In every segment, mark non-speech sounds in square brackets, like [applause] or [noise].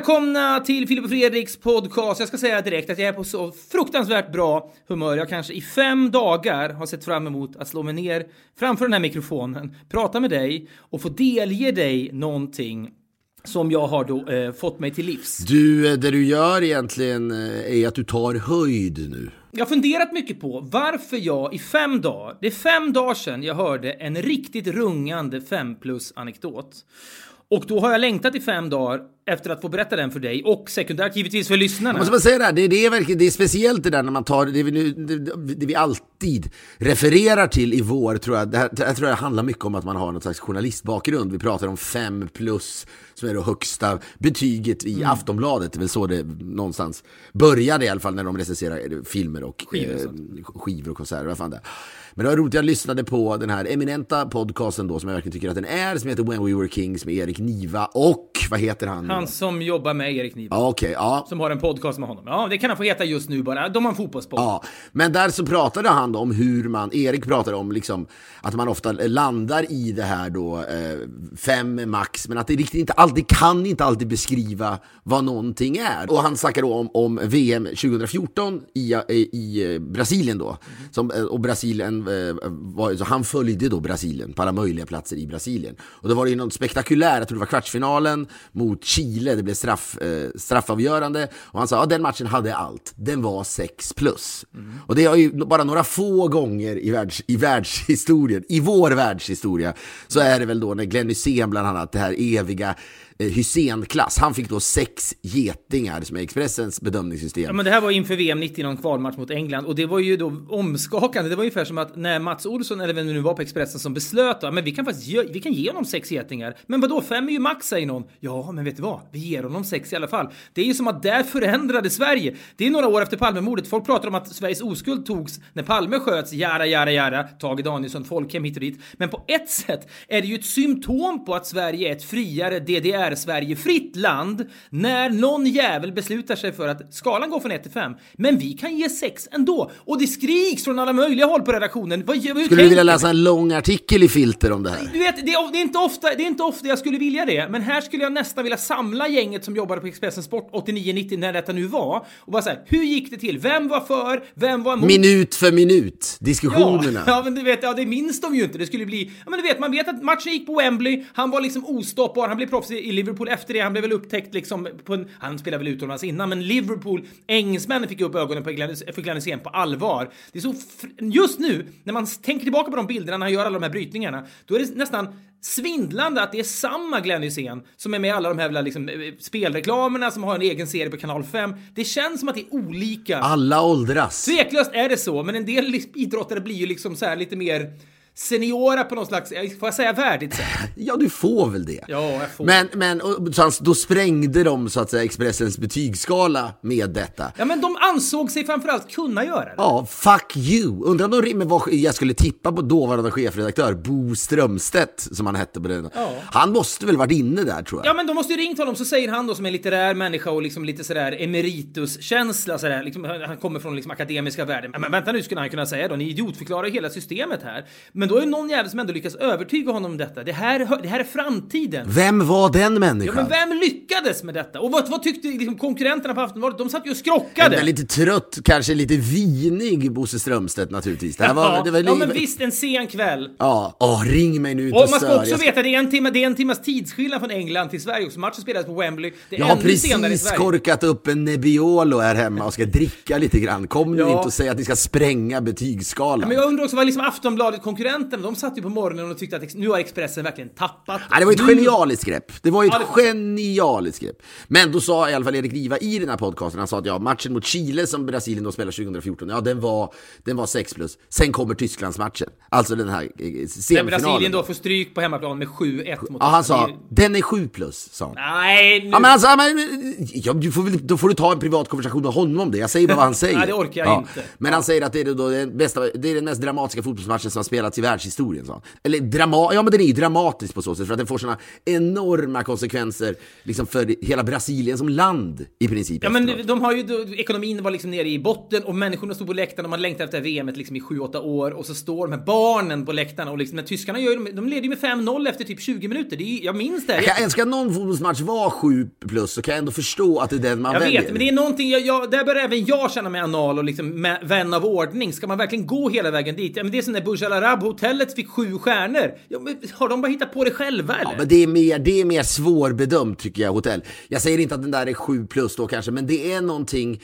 välkomna till Filip och Fredriks podcast. Jag ska säga direkt att jag är på så fruktansvärt bra humör. Jag kanske i fem dagar har sett fram emot att slå mig ner framför den här mikrofonen, prata med dig och få delge dig någonting som jag har då eh, fått mig till livs. Du, eh, det du gör egentligen eh, är att du tar höjd nu. Jag har funderat mycket på varför jag i fem dagar, det är fem dagar sedan jag hörde en riktigt rungande 5 plus anekdot. Och då har jag längtat i fem dagar efter att få berätta den för dig och sekundärt givetvis för lyssnarna. Jag måste bara säga det här, det, det, är verkligen, det är speciellt det där när man tar, det vi, nu, det, det vi alltid refererar till i vår, tror jag, det här, jag tror det handlar mycket om att man har någon slags journalistbakgrund. Vi pratar om 5 plus, som är det högsta betyget i Aftonbladet, det är väl så det någonstans började i alla fall när de recenserar filmer och Skivor och eh, skivor och konserter. Vad fan det är. Men det var roligt, jag lyssnade på den här eminenta podcasten då, som jag verkligen tycker att den är, som heter When We Were Kings med Erik Niva och, vad heter han? Han som jobbar med Erik Niva. Ja, okej, ja. Som har en podcast med honom. Ja, det kan han få heta just nu bara. De har en fotbollspodd. Ja, men där så pratade han om hur man, Erik pratade om liksom att man ofta landar i det här då eh, fem max, men att det riktigt inte alltid kan inte alltid beskriva vad någonting är. Och han snackade då om, om VM 2014 i, i, i Brasilien då. Som, eh, och Brasilien var, så han följde då Brasilien på alla möjliga platser i Brasilien. Och då var det ju något spektakulärt, jag tror det var kvartsfinalen mot Chile, det blev straff, eh, straffavgörande. Och han sa, ja den matchen hade allt, den var 6 plus. Och det är ju bara några få gånger i, världs, i världshistorien, i vår världshistoria, så är det väl då när Glenn Hysén bland annat, det här eviga eh, Eh, Hysén-klass, han fick då sex getingar som är Expressens bedömningssystem. Ja, men det här var inför VM 90, någon kvalmatch mot England. Och det var ju då omskakande. Det var ungefär som att när Mats Olsson, eller vem det nu var på Expressen, som beslöt att vi kan faktiskt ge, vi kan ge honom sex getingar. Men vadå, fem är ju max, säger någon. Ja, men vet du vad? Vi ger honom sex i alla fall. Det är ju som att där förändrade Sverige. Det är några år efter Palmemordet. Folk pratar om att Sveriges oskuld togs när Palme sköts, jara, jara, jara, Tage Danielsson, folkhem hit och dit. Men på ett sätt är det ju ett symptom på att Sverige är ett friare DDR DDR-Sverige-fritt land när någon jävel beslutar sig för att skalan går från 1 till 5, men vi kan ge 6 ändå. Och det skriks från alla möjliga håll på redaktionen. Vad, hur Skulle du vilja läsa en lång artikel i Filter om det här? du vet, det är, det, är inte ofta, det är inte ofta jag skulle vilja det, men här skulle jag nästan vilja samla gänget som jobbade på Expressen Sport 89-90 när detta nu var och bara säga hur gick det till? Vem var för? Vem var emot? Minut för minut, diskussionerna. Ja, [laughs] ja, men du vet, ja, det minns de ju inte. Det skulle bli... Ja, men du vet, man vet att matchen gick på Wembley. Han var liksom ostoppbar. Han blev proffs i i Liverpool efter det. Han blev väl upptäckt liksom på en... Han spelade väl utomlands innan, men Liverpool, engelsmännen fick upp ögonen på Glenn- för Glenn Hysén på allvar. Det är så... Just nu, när man tänker tillbaka på de bilderna när han gör alla de här brytningarna, då är det nästan svindlande att det är samma Glenn Hysén som är med i alla de här liksom, eh, spelreklamerna, som har en egen serie på kanal 5. Det känns som att det är olika. Alla åldras. Tveklöst är det så, men en del idrottare blir ju liksom så här lite mer seniora på något slags, eh, får jag säga värdigt sätt? [laughs] Ja, du får väl det. Ja, jag får. Men, men och, så han, då sprängde de så att säga Expressens betygsskala med detta. Ja, men de ansåg sig framförallt kunna göra det. Ja, fuck you. Undrar om de rimmer vad jag skulle tippa på dåvarande chefredaktör Bo Strömstedt, som han hette på den. Ja. Han måste väl varit inne där tror jag. Ja, men de måste ju ringt honom, så säger han då som en litterär människa och liksom lite sådär emerituskänsla sådär, liksom, han kommer från liksom akademiska världen. Men vänta nu, skulle han kunna säga då, ni idiotförklarar hela systemet här. Men då är det någon jävel som ändå lyckas övertyga honom om detta. Det här, det här är framtiden. Vem var den Ja, människan? men vem lyckades med detta? Och vad, vad tyckte liksom konkurrenterna på Aftonbladet? De satt ju och skrockade. lite trött, kanske lite vinig Bosse Strömstedt naturligtvis. Det här var, ja, det var ja, men visst, en sen kväll. Ja, åh, ring mig nu Och och man ska också Jag veta, det är en timme, det är en timmas tidsskillnad från England till Sverige också. Matchen spelades på Wembley. Det är Jag har precis korkat upp en Nebbiolo här hemma och ska dricka lite grann. Kom nu Ja. inte och säg att ni ska spränga betygsskalan. Men jag undrar också, var liksom Aftonbladet konkurrenter skribenterna, de satt ju på morgonen och tyckte att nu har Expressen verkligen tappat. Nej, det var ett Nu- genialiskt grepp. Det var ett Ja, det- genialiskt grepp. Men då sa i alla fall Erik Niva i den här podcasten, han sa att ja, matchen mot Chile som Brasilien då spelade 2014, ja den var, den var 6 plus. Sen kommer Tysklandsmatchen. Alltså den här eh, Där semifinalen. Brasilien då får stryk på hemmaplan med 7-1 mot Ja, han sa, den är 7 plus, sa han. Nej, nu... Ja men alltså, ja, men, ja, du får väl, då får du ta en privat konversation med honom om det. Jag säger bara vad han [laughs] säger. Nej, det orkar jag inte. Men han säger att det är, då den, bästa, det är den mest dramatiska fotbollsmatchen som har spelats i världshistorien. Så. Eller drama, ja men den är ju dramatisk på så sätt för att den får såna enorma konsekvenser liksom för hela Brasilien som land i princip. Ja men de har ju, då, ekonomin var liksom nere i botten och människorna stod på läktaren och man längtade efter VM liksom i 7-8 år och så står de här barnen på läktarna och liksom, men tyskarna gör ju, de leder ju med 5-0 efter typ 20 minuter. Det är, jag minns det. jag kan önska att någon fotbollsmatch var 7 plus så kan jag ändå förstå att det är den man Jag väljer. vet, men det är någonting, jag, jag, där bör även jag känna mig anal och liksom vän av ordning. Ska man verkligen gå hela vägen dit? Ja, men det är som när Burj Al Arab hotellet fick sju stjärnor. Ja, men har de bara hittat på det själva eller? Ja, men det är, mer, det är mer svårbedömt tycker jag, hotell. Jag säger inte att den där är 7 plus då kanske, men det är någonting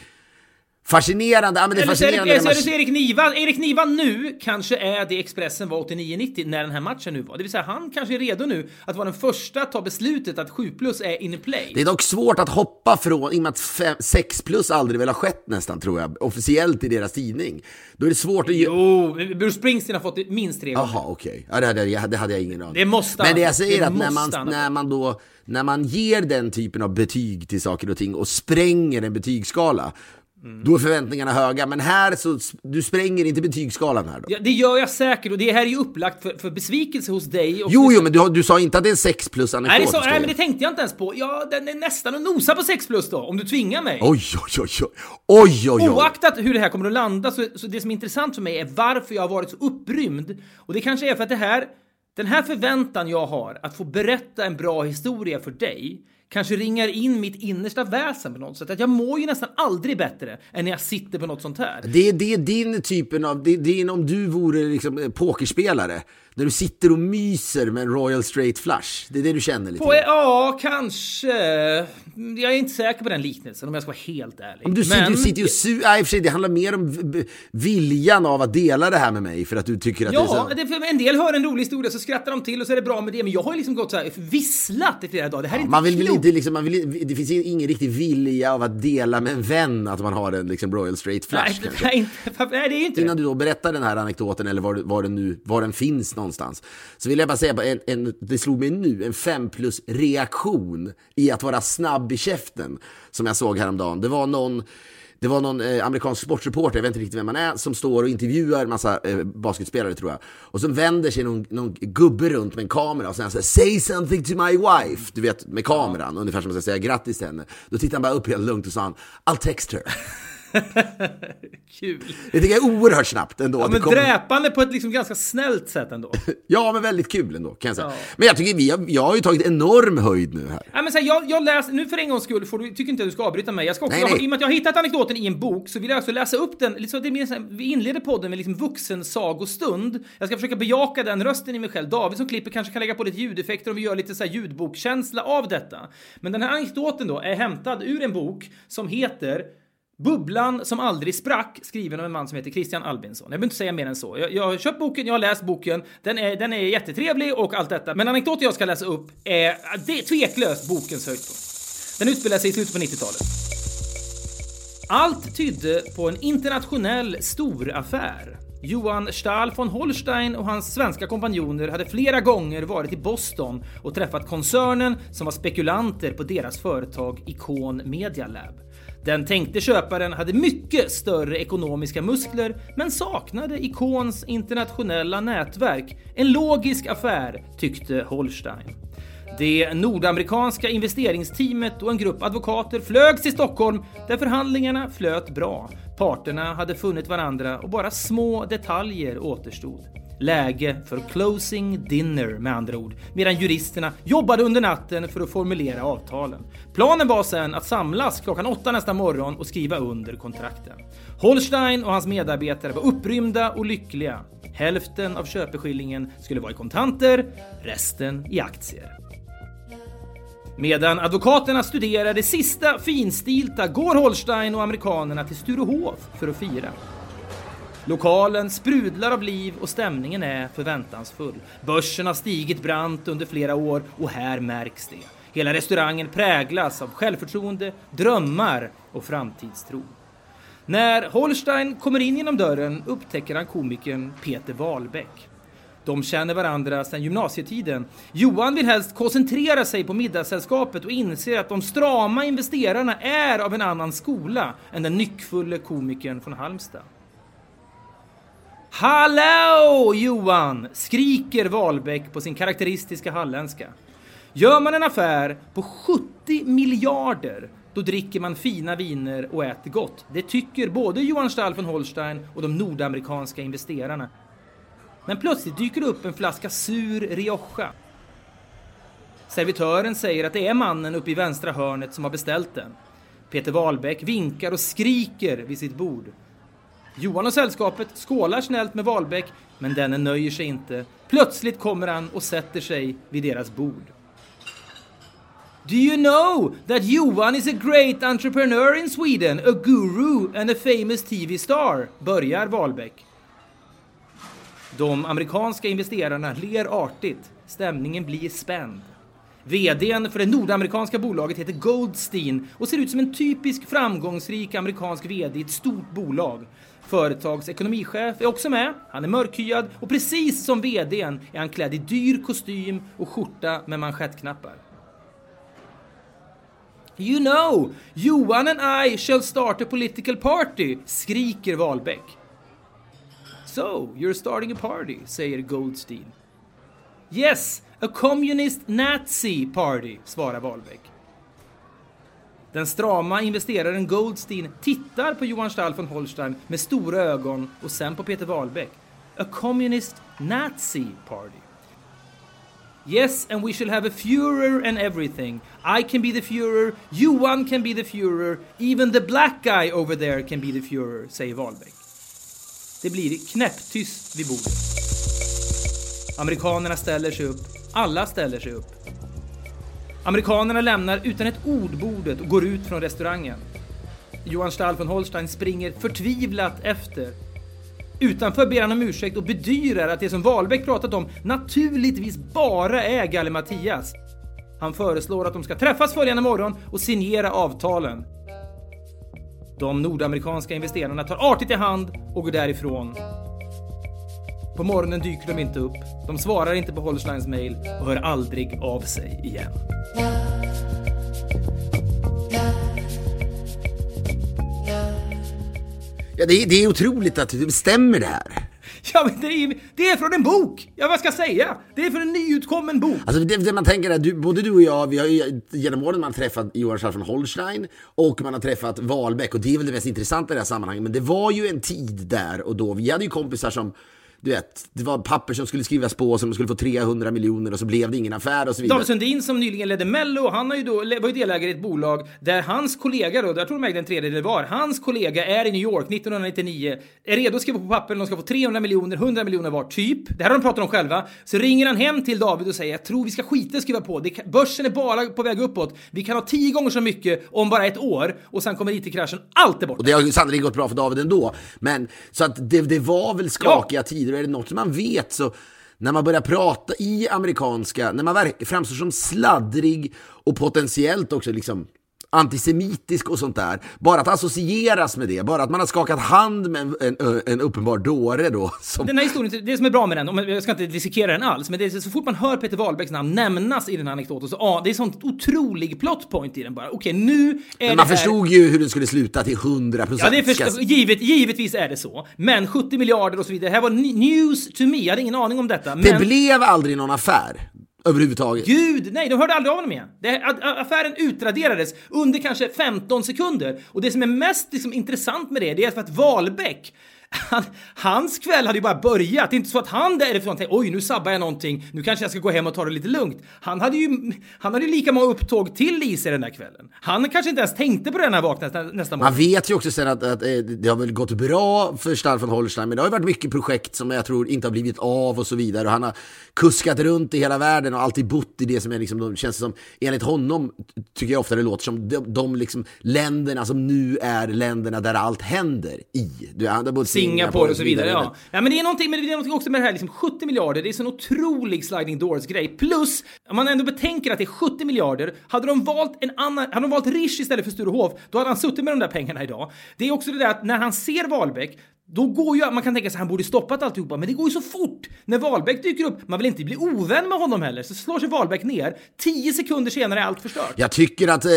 fascinerande. Ja, men det är Eller så är fascinerande det, eller så är det Erik Niva. Erik Niva nu kanske är det Expressen var 89-90 när den här matchen nu var. Det vill säga han kanske är redo nu att vara den första att ta beslutet att 7 plus är in play. Det är dock svårt att hoppa från, i och med att fem, 6 plus aldrig väl har skett nästan tror jag, officiellt i deras tidning. Då är det svårt att. Jo, Bruce Springsteen har fått det minst tre gånger. Jaha, okej. Ja, det, hade, jag- det hade jag ingen aning Det måste Men det jag säger det att när man, när man då, när man ger den typen av betyg till saker och ting och spränger en betygsskala, Mm. då är förväntningarna höga. Men här så, du spränger inte betygsskalan här då. Ja, det gör jag säkert och det här är ju upplagt för, för besvikelse hos dig. Och Jo, jo, men du, du sa inte att det är en 6 plus anekdot. Nej, det, ska nej, men det tänkte jag inte ens på. Ja, den är nästan att nosa på 6 plus då, om du tvingar mig. Oj, oj, oj, oj, oj, oj, oj. Oaktat hur det här kommer att landa, så, så det som är intressant för mig är varför jag har varit så upprymd. Och det kanske är för att det här, den här förväntan jag har att få berätta en bra historia för dig kanske ringar in mitt innersta väsen på något sätt. Att jag mår ju nästan aldrig bättre än när jag sitter på något sånt här. Det, är- det är din typen av, det, det är om du vore liksom eh, pokerspelare. När du sitter och myser med en Royal Straight Flush. Det är det du känner lite På, ja, kanske. Jag är inte säker på den liknelsen om jag ska vara helt ärlig. Om du, sitter, du sitter och su- Nej, i och för sig, det handlar mer om viljan av att dela det här med mig för att du tycker att det är Ja, så... för en del hör en rolig historia så skrattar de till och så är det bra med det. Men jag har ju liksom gått så här visslat i flera dagar. Det här är inte Man vill klokt. inte liksom, man vill, det finns ingen riktig vilja av att dela med en vän att man har en liksom Royal Straight Flush Nej, nej, inte, [laughs] nej, det är inte Innan du då berättar den här anekdoten eller var, var, den nu, var den finns någonstans. Så vill jag bara säga, en, en, det slog mig nu, en 5 plus reaktion i att vara snabb i käften. Som jag såg häromdagen. Det var någon, det var någon eh, amerikansk sportreporter, jag vet inte riktigt vem man är, som står och intervjuar en massa eh, basketspelare tror jag. Och så vänder sig någon, någon gubbe runt med en kamera och säger så här, Say something to my wife, du vet med kameran, ungefär som att säga grattis till henne. Då tittar han bara upp helt lugnt och sa han, I'll text her. [laughs] Kul. Det tycker jag är oerhört snabbt ändå. Ja, men kommer- dräpande på ett liksom ganska snällt sätt ändå. [laughs] Ja, men väldigt kul ändå kan jag säga. Ja. Men jag tycker vi har, jag har ju tagit enorm höjd nu här. Ja, men så här, jag, jag läser, nu för en gångs skull får du, tycker inte att du ska avbryta mig. Jag ska också, Nej, jag nej. I och med att jag har hittat anekdoten i en bok så vill jag också läsa upp den. Liksom, det här, vi inleder podden med liksom vuxensagostund. Jag ska försöka bejaka den rösten i mig själv. David som klipper kanske kan lägga på lite ljudeffekter och vi gör lite så här ljudbokkänsla av detta. Men den här anekdoten då är hämtad ur en bok som heter Bubblan som aldrig sprack, skriven av en man som heter Christian Albinsson. Jag behöver inte säga mer än så. Jag, jag har köpt boken, jag har läst boken, den är, den är jättetrevlig och allt detta. Men anekdoten jag ska läsa upp är, det är tveklöst bokens höjdpunkt. Den utspelar sig i slutet på 90-talet. Allt tydde på en internationell storaffär. Johan Stahl von Holstein och hans svenska kompanjoner hade flera gånger varit i Boston och träffat koncernen som var spekulanter på deras företag Icon Media Lab. Den tänkte köparen hade mycket större ekonomiska muskler men saknade Icons internationella nätverk. En logisk affär, tyckte Holstein. Det nordamerikanska investeringsteamet och en grupp advokater flögs till Stockholm där förhandlingarna flöt bra. Parterna hade funnit varandra och bara små detaljer återstod. Läge för closing dinner med andra ord, medan juristerna jobbade under natten för att formulera avtalen. Planen var sen att samlas klockan åtta nästa morgon och skriva under kontrakten. Holstein och hans medarbetare var upprymda och lyckliga. Hälften av köpeskillingen skulle vara i kontanter, resten i aktier. Medan advokaterna studerar det sista finstilta går Holstein och amerikanerna till Sturehof för att fira. Lokalen sprudlar av liv och stämningen är förväntansfull. Börsen har stigit brant under flera år och här märks det. Hela restaurangen präglas av självförtroende, drömmar och framtidstro. När Holstein kommer in genom dörren upptäcker han komikern Peter Wahlbeck. De känner varandra sedan gymnasietiden. Johan vill helst koncentrera sig på middagssällskapet och inser att de strama investerarna är av en annan skola än den nyckfulle komikern från Halmstad. Hallå Johan! skriker Wahlbeck på sin karaktäristiska halländska. Gör man en affär på 70 miljarder då dricker man fina viner och äter gott. Det tycker både Johan Stall von Holstein och de nordamerikanska investerarna. Men plötsligt dyker det upp en flaska sur Rioja. Servitören säger att det är mannen uppe i vänstra hörnet som har beställt den. Peter Wahlbeck vinkar och skriker vid sitt bord. Johan och sällskapet skålar snällt med Wahlbeck, men denne nöjer sig inte. Plötsligt kommer han och sätter sig vid deras bord. Do you know that Johan is a great entrepreneur in Sweden, a guru and a famous TV star? Börjar Wahlbeck. De amerikanska investerarna ler artigt. Stämningen blir spänd. VDn för det nordamerikanska bolaget heter Goldstein och ser ut som en typisk framgångsrik amerikansk VD i ett stort bolag. Företags ekonomichef är också med. Han är mörkhyad och precis som VDn är han klädd i dyr kostym och skjorta med manschettknappar. You know, Johan and I shall start a political party, skriker Wahlbeck. So, you're starting a party, säger Goldstein. Yes, a communist Nazi party, svarar Wahlbeck. Den strama investeraren Goldstein tittar på Johan Stall von Holstein med stora ögon och sen på Peter Wahlbeck. A communist Nazi party. Yes, and we shall have a Führer and everything. I can be the Führer, Johan can be the Führer, even the black guy over there can be the Führer, säger Wahlbeck. Det blir knäpptyst vid bordet. Amerikanerna ställer sig upp. Alla ställer sig upp. Amerikanerna lämnar utan ett ord bordet och går ut från restaurangen. Johan Stall von Holstein springer förtvivlat efter. Utanför ber han om ursäkt och bedyrar att det som Wahlbeck pratat om naturligtvis bara är Galle Mattias. Han föreslår att de ska träffas följande morgon och signera avtalen. De nordamerikanska investerarna tar artigt i hand och går därifrån. På morgonen dyker de inte upp. De svarar inte på Holsteins mail och hör aldrig av sig igen. Ja, det, är- det är otroligt att det stämmer det här. Ja, men det är, det är från en bok! Ja, vad ska jag säga? Det är från en nyutkommen bok. Alltså det, det man tänker är, du, både du och jag, vi har ju genom åren man träffat Johan Schall från Holstein och man har träffat Wahlbeck och det är väl det mest intressanta i det här sammanhanget. Men det var ju en tid där och då, vi hade ju kompisar som du vet, det var papper som skulle skrivas på som skulle få 300 miljoner och så blev det ingen affär och så vidare. David Sundin som nyligen ledde Mello, han har ju då, var ju delägare i ett bolag där hans kollega då, jag tror de ägde en tredjedel var, hans kollega är i New York 1999, är redo att skriva på papper, de ska få 300 miljoner, 100 miljoner var, typ. Det här har de pratat om själva. Så ringer han hem till David och säger, jag tror vi ska skita skriva på, det, kan- börsen är bara på väg uppåt, vi kan ha tio gånger så mycket om bara ett år och sen kommer IT-kraschen, allt är borta. Och det har sannolikt gått bra för David ändå. Men så att det, det var väl skakiga tider och är det något som man vet så när man börjar prata i amerikanska, när man framstår som sladdrig och potentiellt också liksom antisemitisk och sånt där. Bara att associeras med det, bara att man har skakat hand med en, en, en uppenbar dåre då. Som, Den här historien, det som är bra med den, jag ska inte dissekera den alls, men det är så fort man hör Peter Wahlbecks namn nämnas i den här anekdoten så ja, det är sånt otrolig plot point i den bara. Okej, nu är men man här... förstod ju hur den skulle sluta till 100 Ja, procent. det är först, givet, givetvis är det så. Men 70 miljarder och så vidare. Det här var news to me. Jag hade ingen aning om detta. Men... det blev aldrig någon affär överhuvudtaget. Gud, nej, de hörde aldrig av honom igen. Det, affären utraderades under kanske 15 sekunder. Och det som är mest liksom, intressant med det, det är för att Wahlbeck, han, hans kväll hade ju bara börjat. Det är inte så att han därifrån tänkte oj, nu sabbar jag någonting, nu kanske jag ska gå hem och ta det lite lugnt. Han hade ju, han hade ju lika många upptåg till i sig den där kvällen. Han kanske inte ens tänkte på det när han vaknade nästa, nästa morgon. Man vet ju också sen att, att eh, det har väl gått bra för Stall von Holstein, men det har ju varit mycket projekt som jag tror inte har blivit av och så vidare. Och han har kuskat runt i hela världen och alltid bott i det som är liksom, de känns som, enligt honom, tycker jag ofta det låter som, de, de liksom länderna som nu är länderna där allt händer i. Du, han har bott Singapore och så vidare. Ja. ja, men det är någonting, men det är någonting också med det här liksom 70 miljarder. Det är en otrolig sliding doors grej. Plus, om man ändå betänker att det är 70 miljarder. Hade de valt en annan, hade de valt Rish istället för Sturehof, då hade han suttit med de där pengarna idag. Det är också det där att när han ser Wahlbeck, då går ju, man kan tänka sig att han borde stoppat alltihopa, men det går ju så fort. När Wahlbeck dyker upp, man vill inte bli ovän med honom heller, så slår sig Wahlbeck ner. Tio sekunder senare är allt förstört. Jag tycker att eh,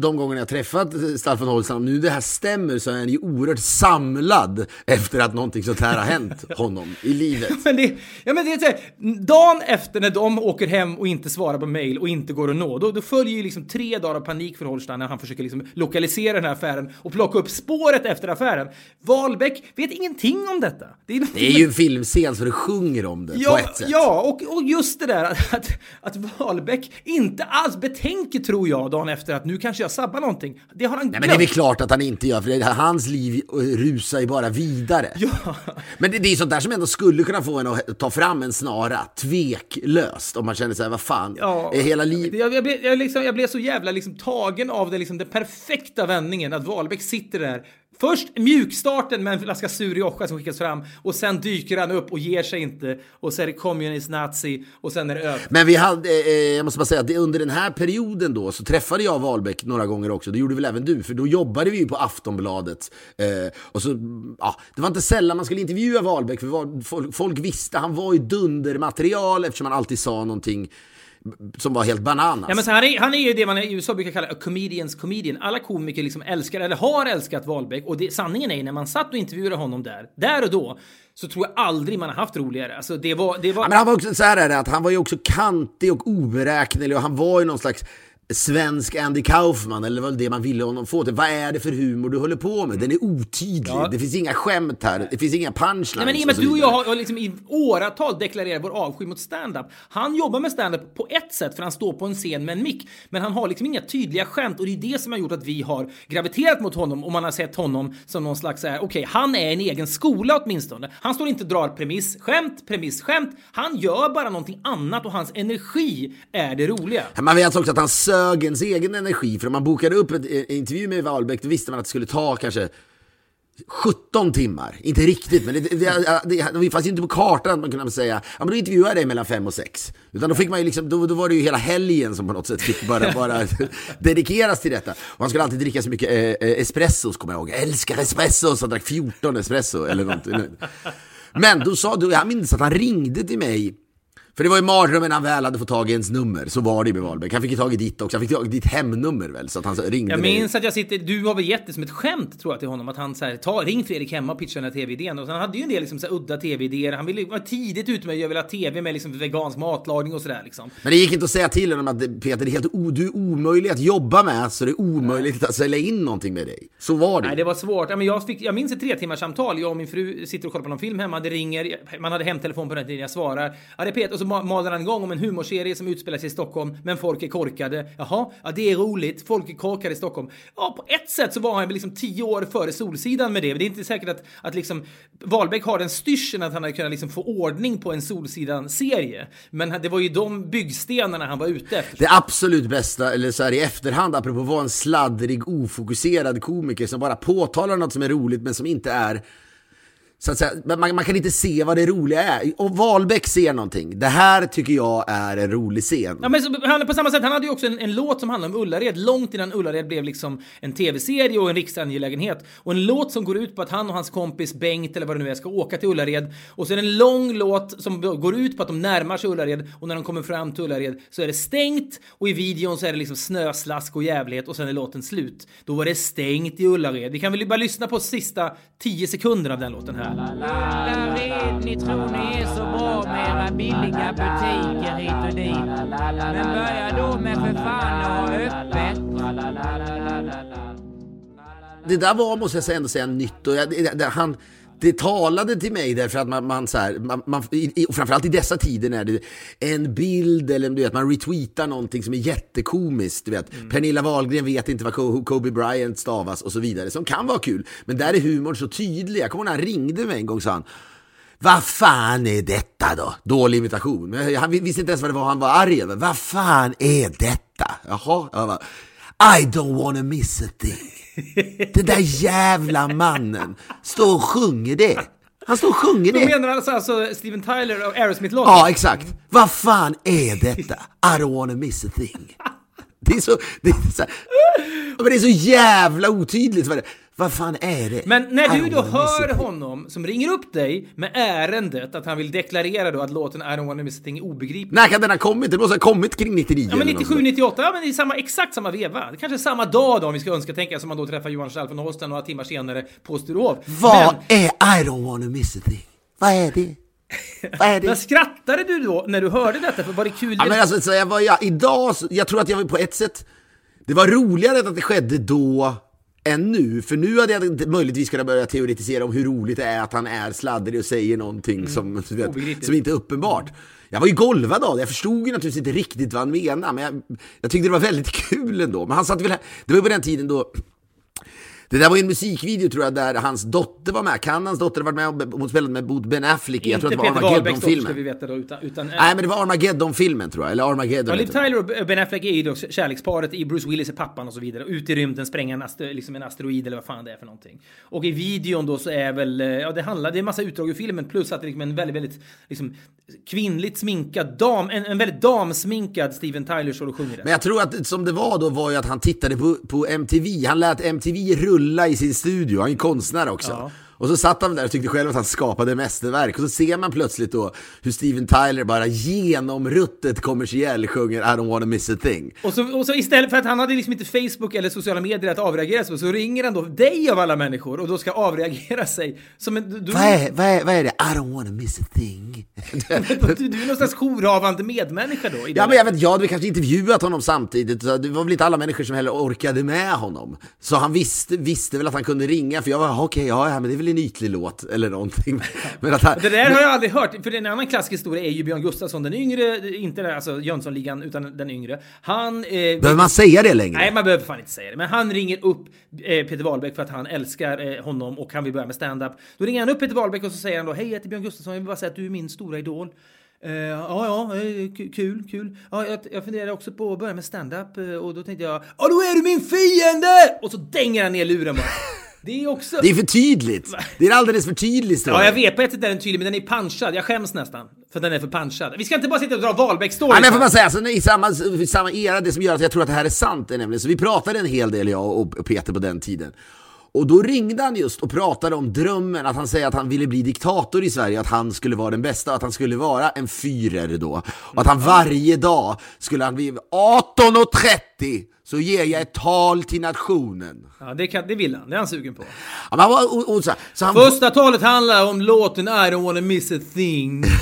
de gångerna jag träffat Staffan Holstam, om nu det här stämmer så är han ju oerhört samlad efter att någonting sånt här har hänt [laughs] honom i livet. [laughs] Men det, ja, men det är så här, dagen efter när de åker hem och inte svarar på mail och inte går att nå, då, då följer ju liksom tre dagar av panik för Holstein när han försöker liksom lokalisera den här affären och plocka upp spåret efter affären. Wahlbeck vet ingenting om detta. Det är, Det är ju en filmscen så det sjunger om det Ja, på ett sätt. ja och, och just det där att, att, att Wahlbeck inte alls betänker, tror jag, dagen efter att nu kanske jag sabbar någonting. Det har han Nej, men det är glömt. väl klart att han inte gör, för det, hans liv eh, rusar ju bara vidare. Ja. Men det, det är sånt där som ändå skulle kunna få en att ta fram en snara, tveklöst, om man känner sig vad fan, Ja, är hela livet... Jag, jag, blev, jag, liksom, jag blev så jävla liksom tagen av det, liksom, den perfekta vändningen att Wahlbeck sitter där. Först mjukstarten med en flaska sur rioja som skickas fram och sen dyker han upp och ger sig inte och så är det kommunist nazi och sen är det över. Men vi hade, eh, jag måste bara säga att under den här perioden då så träffade jag Wahlbeck några gånger också. Det gjorde väl även du, för då jobbade vi ju på Aftonbladet. Eh, och så, ja, det var inte sällan man skulle intervjua Wahlbeck, för var, folk, folk visste, han var ju dundermaterial eftersom han alltid sa någonting som var helt bananas. Ja, men så han, är, han är ju det man i USA brukar kalla a comedians comedian. Alla komiker liksom älskar, eller har älskat Wahlbeck. Och det, sanningen är, när man satt och intervjuade honom där, där och då, så tror jag aldrig man har haft roligare. Alltså det var... Det var Ja, men han var också så här är det, att han var ju också kantig och oberäknelig och han var ju någon slags svensk Andy Kaufman, eller vad det man ville honom få till. Vad är det för humor du håller på med? Den är otydlig. Ja. Det finns inga skämt här. Det finns inga punchlines. Nej, men i och med att du och jag har, liksom i åratal deklarerat vår avsky mot stand-up. Han jobbar med stand-up på ett sätt för han står på en scen med en mick. Men han har liksom inga tydliga skämt och det är det som har gjort att vi har graviterat mot honom och man har sett honom som någon slags så här, okej, han är en egen skola åtminstone. Han står inte och drar premiss, skämt, premiss, skämt. Han gör bara någonting annat och hans energi är det roliga. Man vet också att han sög bögens egen energi, för om man bokade upp en intervju med Wahlbeck, då visste man att det skulle ta kanske 17 timmar. Inte riktigt, men det, det, det, det, det fanns ju inte på kartan att man kunde säga, ja men då intervjuar jag dig mellan fem och sex. Utan då fick man ju liksom, då, då var det ju hela helgen som på något sätt fick bara, bara [laughs] dedikeras till detta. Och han skulle alltid dricka så mycket eh, eh, espressos, kommer jag ihåg. Jag älskar espressos, han drack 14 espresso eller någonting. Men då sa du, jag minns att han ringde till mig för det var ju mardrömmen när han väl hade fått tag i ens nummer. Så var det med Wahlbeck. Han fick ju tag i ditt också. Han fick tag i ditt hemnummer väl? Så att han ringde Jag dig. minns att jag sitter, du har väl gett det som ett skämt tror jag till honom att han så här, ta, ring Fredrik hemma och pitcha den här tv-idén. Och sen hade ju en del liksom så här, udda tv-idéer. Han ville vara tidigt ute med att jag vill ha tv med liksom vegansk matlagning och sådär liksom. Men det gick inte att säga till honom att Peter, det är helt o, du är omöjlig att jobba med, så det är omöjligt att sälja in någonting med dig. Så var det. Nej, det var svårt. Ja, men jag, fick, jag minns ett tre timmars samtal. Jag och min fru sitter och kollar på någon film hemma. Det ringer. Man hade hemtelefon på den tiden. Jag svarar. Ja, det är Peter. Och så maler han igång om en humorserie som utspelar sig i Stockholm. Men folk är korkade. Jaha, ja, det är roligt. Folk är korkade i Stockholm. Ja, på ett sätt så var han väl liksom tio år före Solsidan med det. Men det är inte säkert att, att liksom Wahlbeck har den styrseln att han hade kunnat liksom få ordning på en Solsidan-serie. Men det var ju de byggstenarna han var ute efter. Det absolut bästa, eller så här i efterhand, apropå att vara en sladdrig, ofokuserad komiker som bara påtalar något som är roligt men som inte är så att säga, man, man kan inte se vad det roliga är. Och Wahlbeck ser någonting. Det här tycker jag är en rolig scen. Ja, men så, han, på samma sätt, han hade ju också en, en låt som handlade om Ullared långt innan Ullared blev liksom en tv-serie och en riksangelägenhet. Och en låt som går ut på att han och hans kompis Bengt, eller vad det nu är, ska åka till Ullared. Och så är det en lång låt som går ut på att de närmar sig Ullared och när de kommer fram till Ullared så är det stängt och i videon så är det liksom snöslask och jävlighet och sen är låten slut. Då var det stängt i Ullared. Vi kan väl bara lyssna på sista tio sekunder av den låten här. Ullared, ni tror ni är så bra med era billiga butiker hit och dit. Men börja då med för fan att ha öppet. det där var, måste jag ändå säga, nytt. Och jag, det, det, han, det talade till mig därför att man, man, så här, man, man i, och framförallt i dessa tider när det en bild eller du vet, man retweetar någonting som är jättekomiskt. Du vet. Pernilla Wahlgren vet inte vad Ko- Kobe Bryant stavas och så vidare, som kan vara kul. Men där är humorn så tydlig. Jag kommer ihåg när han ringde mig en gång sa han vad fan är detta då? Dålig imitation. Men han visste inte ens vad det var han var arg över. Vad fan är detta? Jaha. Jag bara, I don't wanna miss a thing. Den där jävla mannen står och sjunger det. Han står och sjunger det. menar alltså, alltså Steven Tyler och Aerosmith-låten? Ja, exakt. Vad fan är detta? I don't wanna miss a thing. Det är så, det är så, men det är så jävla otydligt. Vad, det, vad fan är det? Men I när du då hör honom som ringer upp dig med ärendet att han vill deklarera då att låten I don't wanna miss a thing är obegriplig. När kan den ha kommit? Den måste ha kommit kring 99 Ja men eller något 97, sånt. 98, ja men det är samma, exakt samma veva. Det kanske är samma dag då om vi ska önska tänka som man då träffar Johan Schall från Holsten några timmar senare på Sturehof. Vad Men, är I don't wanna miss a thing? Vad är det? Vad är det? [laughs] men skrattade du då när du hörde detta? För var det kul? Ja, men alltså, så jag var, jag, idag, jag tror att jag var på ett sätt, det var roligare att det skedde då än nu, för nu hade jag möjligtvis kunnat börja teoretisera om hur roligt det är att han är sladdrig och säger någonting som, du vet, som inte är uppenbart. Jag var ju golvad av det, jag förstod ju naturligtvis inte riktigt vad han menade, men jag, jag tyckte det var väldigt [laughs] kul ändå. Men han satt väl här, det var ju på den tiden då det där var ju en musikvideo tror jag där hans dotter var med. Kan hans dotter varit med hon spelade med Ben Affleck i? Jag tror att inte det var ska vi Armageddon-filmen. veta då, utan... utan Nej men det var Armageddon-filmen tror jag, eller Armageddon. Ja, Liv. Tyler och Ben Affleck är ju då kärleksparet i Bruce Willis är pappan och så vidare. Ut i rymden, spränga en, ast- liksom en asteroid eller vad fan det är för någonting. Och i videon då så är väl, eh, ja det handlar, det är en massa utdrag ur filmen plus att det är liksom en väldigt, väldigt liksom kvinnligt sminkad dam, en, en väldigt damsminkad Steven Tyler står och sjunger. Men jag tror att som det var då var ju att han tittade på, på MTV. Han lät MTV rulla i sin studio. Han är konstnär också. Ja. Och så satt han där och tyckte själv att han skapade mästerverk. Och så ser man plötsligt då hur Steven Tyler bara genomruttet kommersiell sjunger I don't wanna miss a thing. Och så, och så istället för att han hade liksom inte Facebook eller sociala medier att avreagera sig på så ringer han då dig av alla människor och då ska avreagera sig. Som en, du, Vad är, vad, är, vad är det? I don't wanna miss a thing. [laughs] du, du är någon slags jourhavande medmänniska då. Ja, men jag vet, jag hade kanske intervjuat honom samtidigt, det var väl inte alla människor som heller orkade med honom. Så han visste, visste väl att han kunde ringa, för jag var okej, ja, ja, men det är väl en ytlig låt eller någonting. [laughs] Men att han, Det där har jag aldrig hört, för en annan klassisk historia är ju Björn Gustafsson, den yngre, inte alltså Jönssonligan, utan den yngre. Han... Eh, behöver man säga det längre? Nej, man behöver fan inte säga det. Men han ringer upp eh, Peter Wahlbeck för att han älskar eh, honom och han vill börja med stand-up. Då ringer han upp Peter Wahlbeck och så säger han då Hej, jag heter Björn Gustafsson, jag vill bara säga att du är min stora idol. Eh, ja, ja, eh, kul, kul. Ja, jag, jag funderade också på att börja med stand-up eh, och då tänkte jag Ja, då är du min fiende! Och så dänger han ner luren bara. [laughs] Det är också... Det är för tydligt. Det är alldeles för tydligt. Ja, jag vet på ett sätt är den tydlig, men den är punchad. Jag skäms nästan för den är för punchad. Vi ska inte bara sitta och dra Wahlbeck-stories. Ja, men jag får bara säga, alltså, i, samma, i samma era, det som gör att jag tror att det här är sant är nämligen, så vi pratade en hel del jag och Peter på den tiden. Och då ringde han just och pratade om drömmen, att han säger att han ville bli diktator i Sverige, att han skulle vara den bästa, att han skulle vara en Führer då. Och att han varje dag skulle han bli 18.30 så ger jag ett tal till nationen. Ja, det, kan, det vill han. Det är han sugen på. Ja, men och, och, så, så han, Första talet handlar om låten I don't wanna miss a thing. [laughs]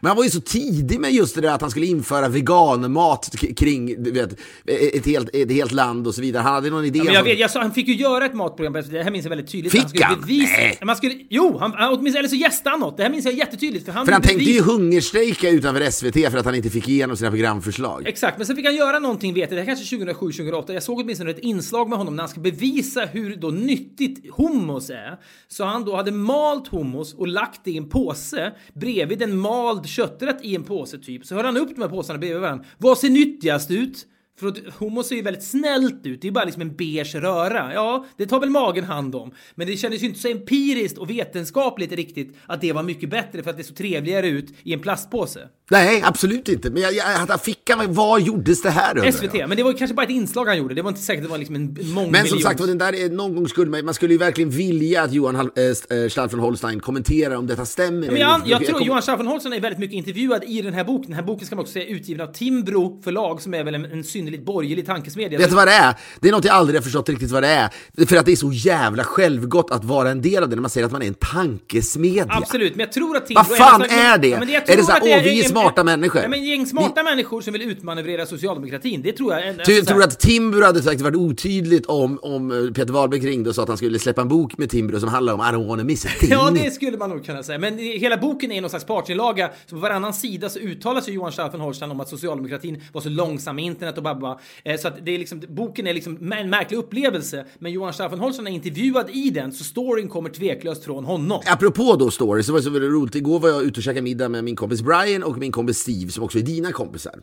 Men han var ju så tidig med just det där att han skulle införa veganmat kring du vet, ett, helt, ett helt land och så vidare. Han hade någon idé. Men jag vet, jag sa, han fick ju göra ett matprogram, det här minns jag väldigt tydligt. Fick han? Skulle han? Bevisa, Nej. Man skulle, jo, han, åtminstone, eller så gästade han något. Det här minns jag jättetydligt. För han, För han tänkte ju hungerstrejka utanför SVT för att han inte fick igenom sina programförslag. Exakt, men sen fick han göra någonting, vet jag, kanske 2007, 2008. Jag såg åtminstone ett inslag med honom när han ska bevisa hur då nyttigt hummus är. Så han då hade malt hummus och lagt det i en påse bredvid en mald kötträtt i en påse typ. Så hörde han upp de här påsarna bredvid varandra. Vad ser nyttigast ut? För att hummus ser ju väldigt snällt ut, det är ju bara liksom en beige röra. Ja, det tar väl magen hand om. Men det kändes ju inte så empiriskt och vetenskapligt riktigt att det var mycket bättre för att det såg trevligare ut i en plastpåse. Nej, absolut inte. Men jag, jag, att han fick han, vad gjordes det här undrar SVT, jag? men det var kanske bara ett inslag han gjorde. Det var inte säkert det var liksom en mång Men som sagt, den där, är- någon gång skulle man, man skulle ju verkligen vilja att Johan äh, äh, Schall från Holstein kommenterar om detta stämmer. Men jag, jag tror Johan Schaffenholzen är väldigt mycket intervjuad i den här boken. Den här boken ska man också säga är utgiven av Timbro förlag som är väl en, en synnerligt borgerlig tankesmedja. Vet du vad det är? Det är något jag aldrig har förstått riktigt vad det är. För att det är så jävla självgott att vara en del av det när man säger att man är en tankesmedja. Absolut, men jag tror att Timbro... Vad fan slags- är det? Ja, jag Är det så här, att "Åh, vi är smarta människor"? Ja, men gäng smarta människor som vill utmanövrera socialdemokratin. Det tror jag. En, Du alltså, så tror här- att Timbro hade sagt varit otydligt om, om eh, Peter Wahlbeck ringde och sa att han skulle släppa en bok med Timbro som handlar om I don't wanna miss a thing? Ja, det skulle man nog kunna säga. Men hela boken är någon slags partsinlaga. Så på varannan sida så uttalar sig Johan Schaffenholstein om att socialdemokratin var så långsam med internet och babba. Eh, Så att det är liksom, boken är liksom en märklig upplevelse. Men Johan Schaffenholstein är intervjuad i den, så storyn kommer tveklöst från honom. Apropå då stories, så var det så roligt. Igår var jag ute och käkade middag med min kompis Brian och min kompis Steve som också är dina kompisar.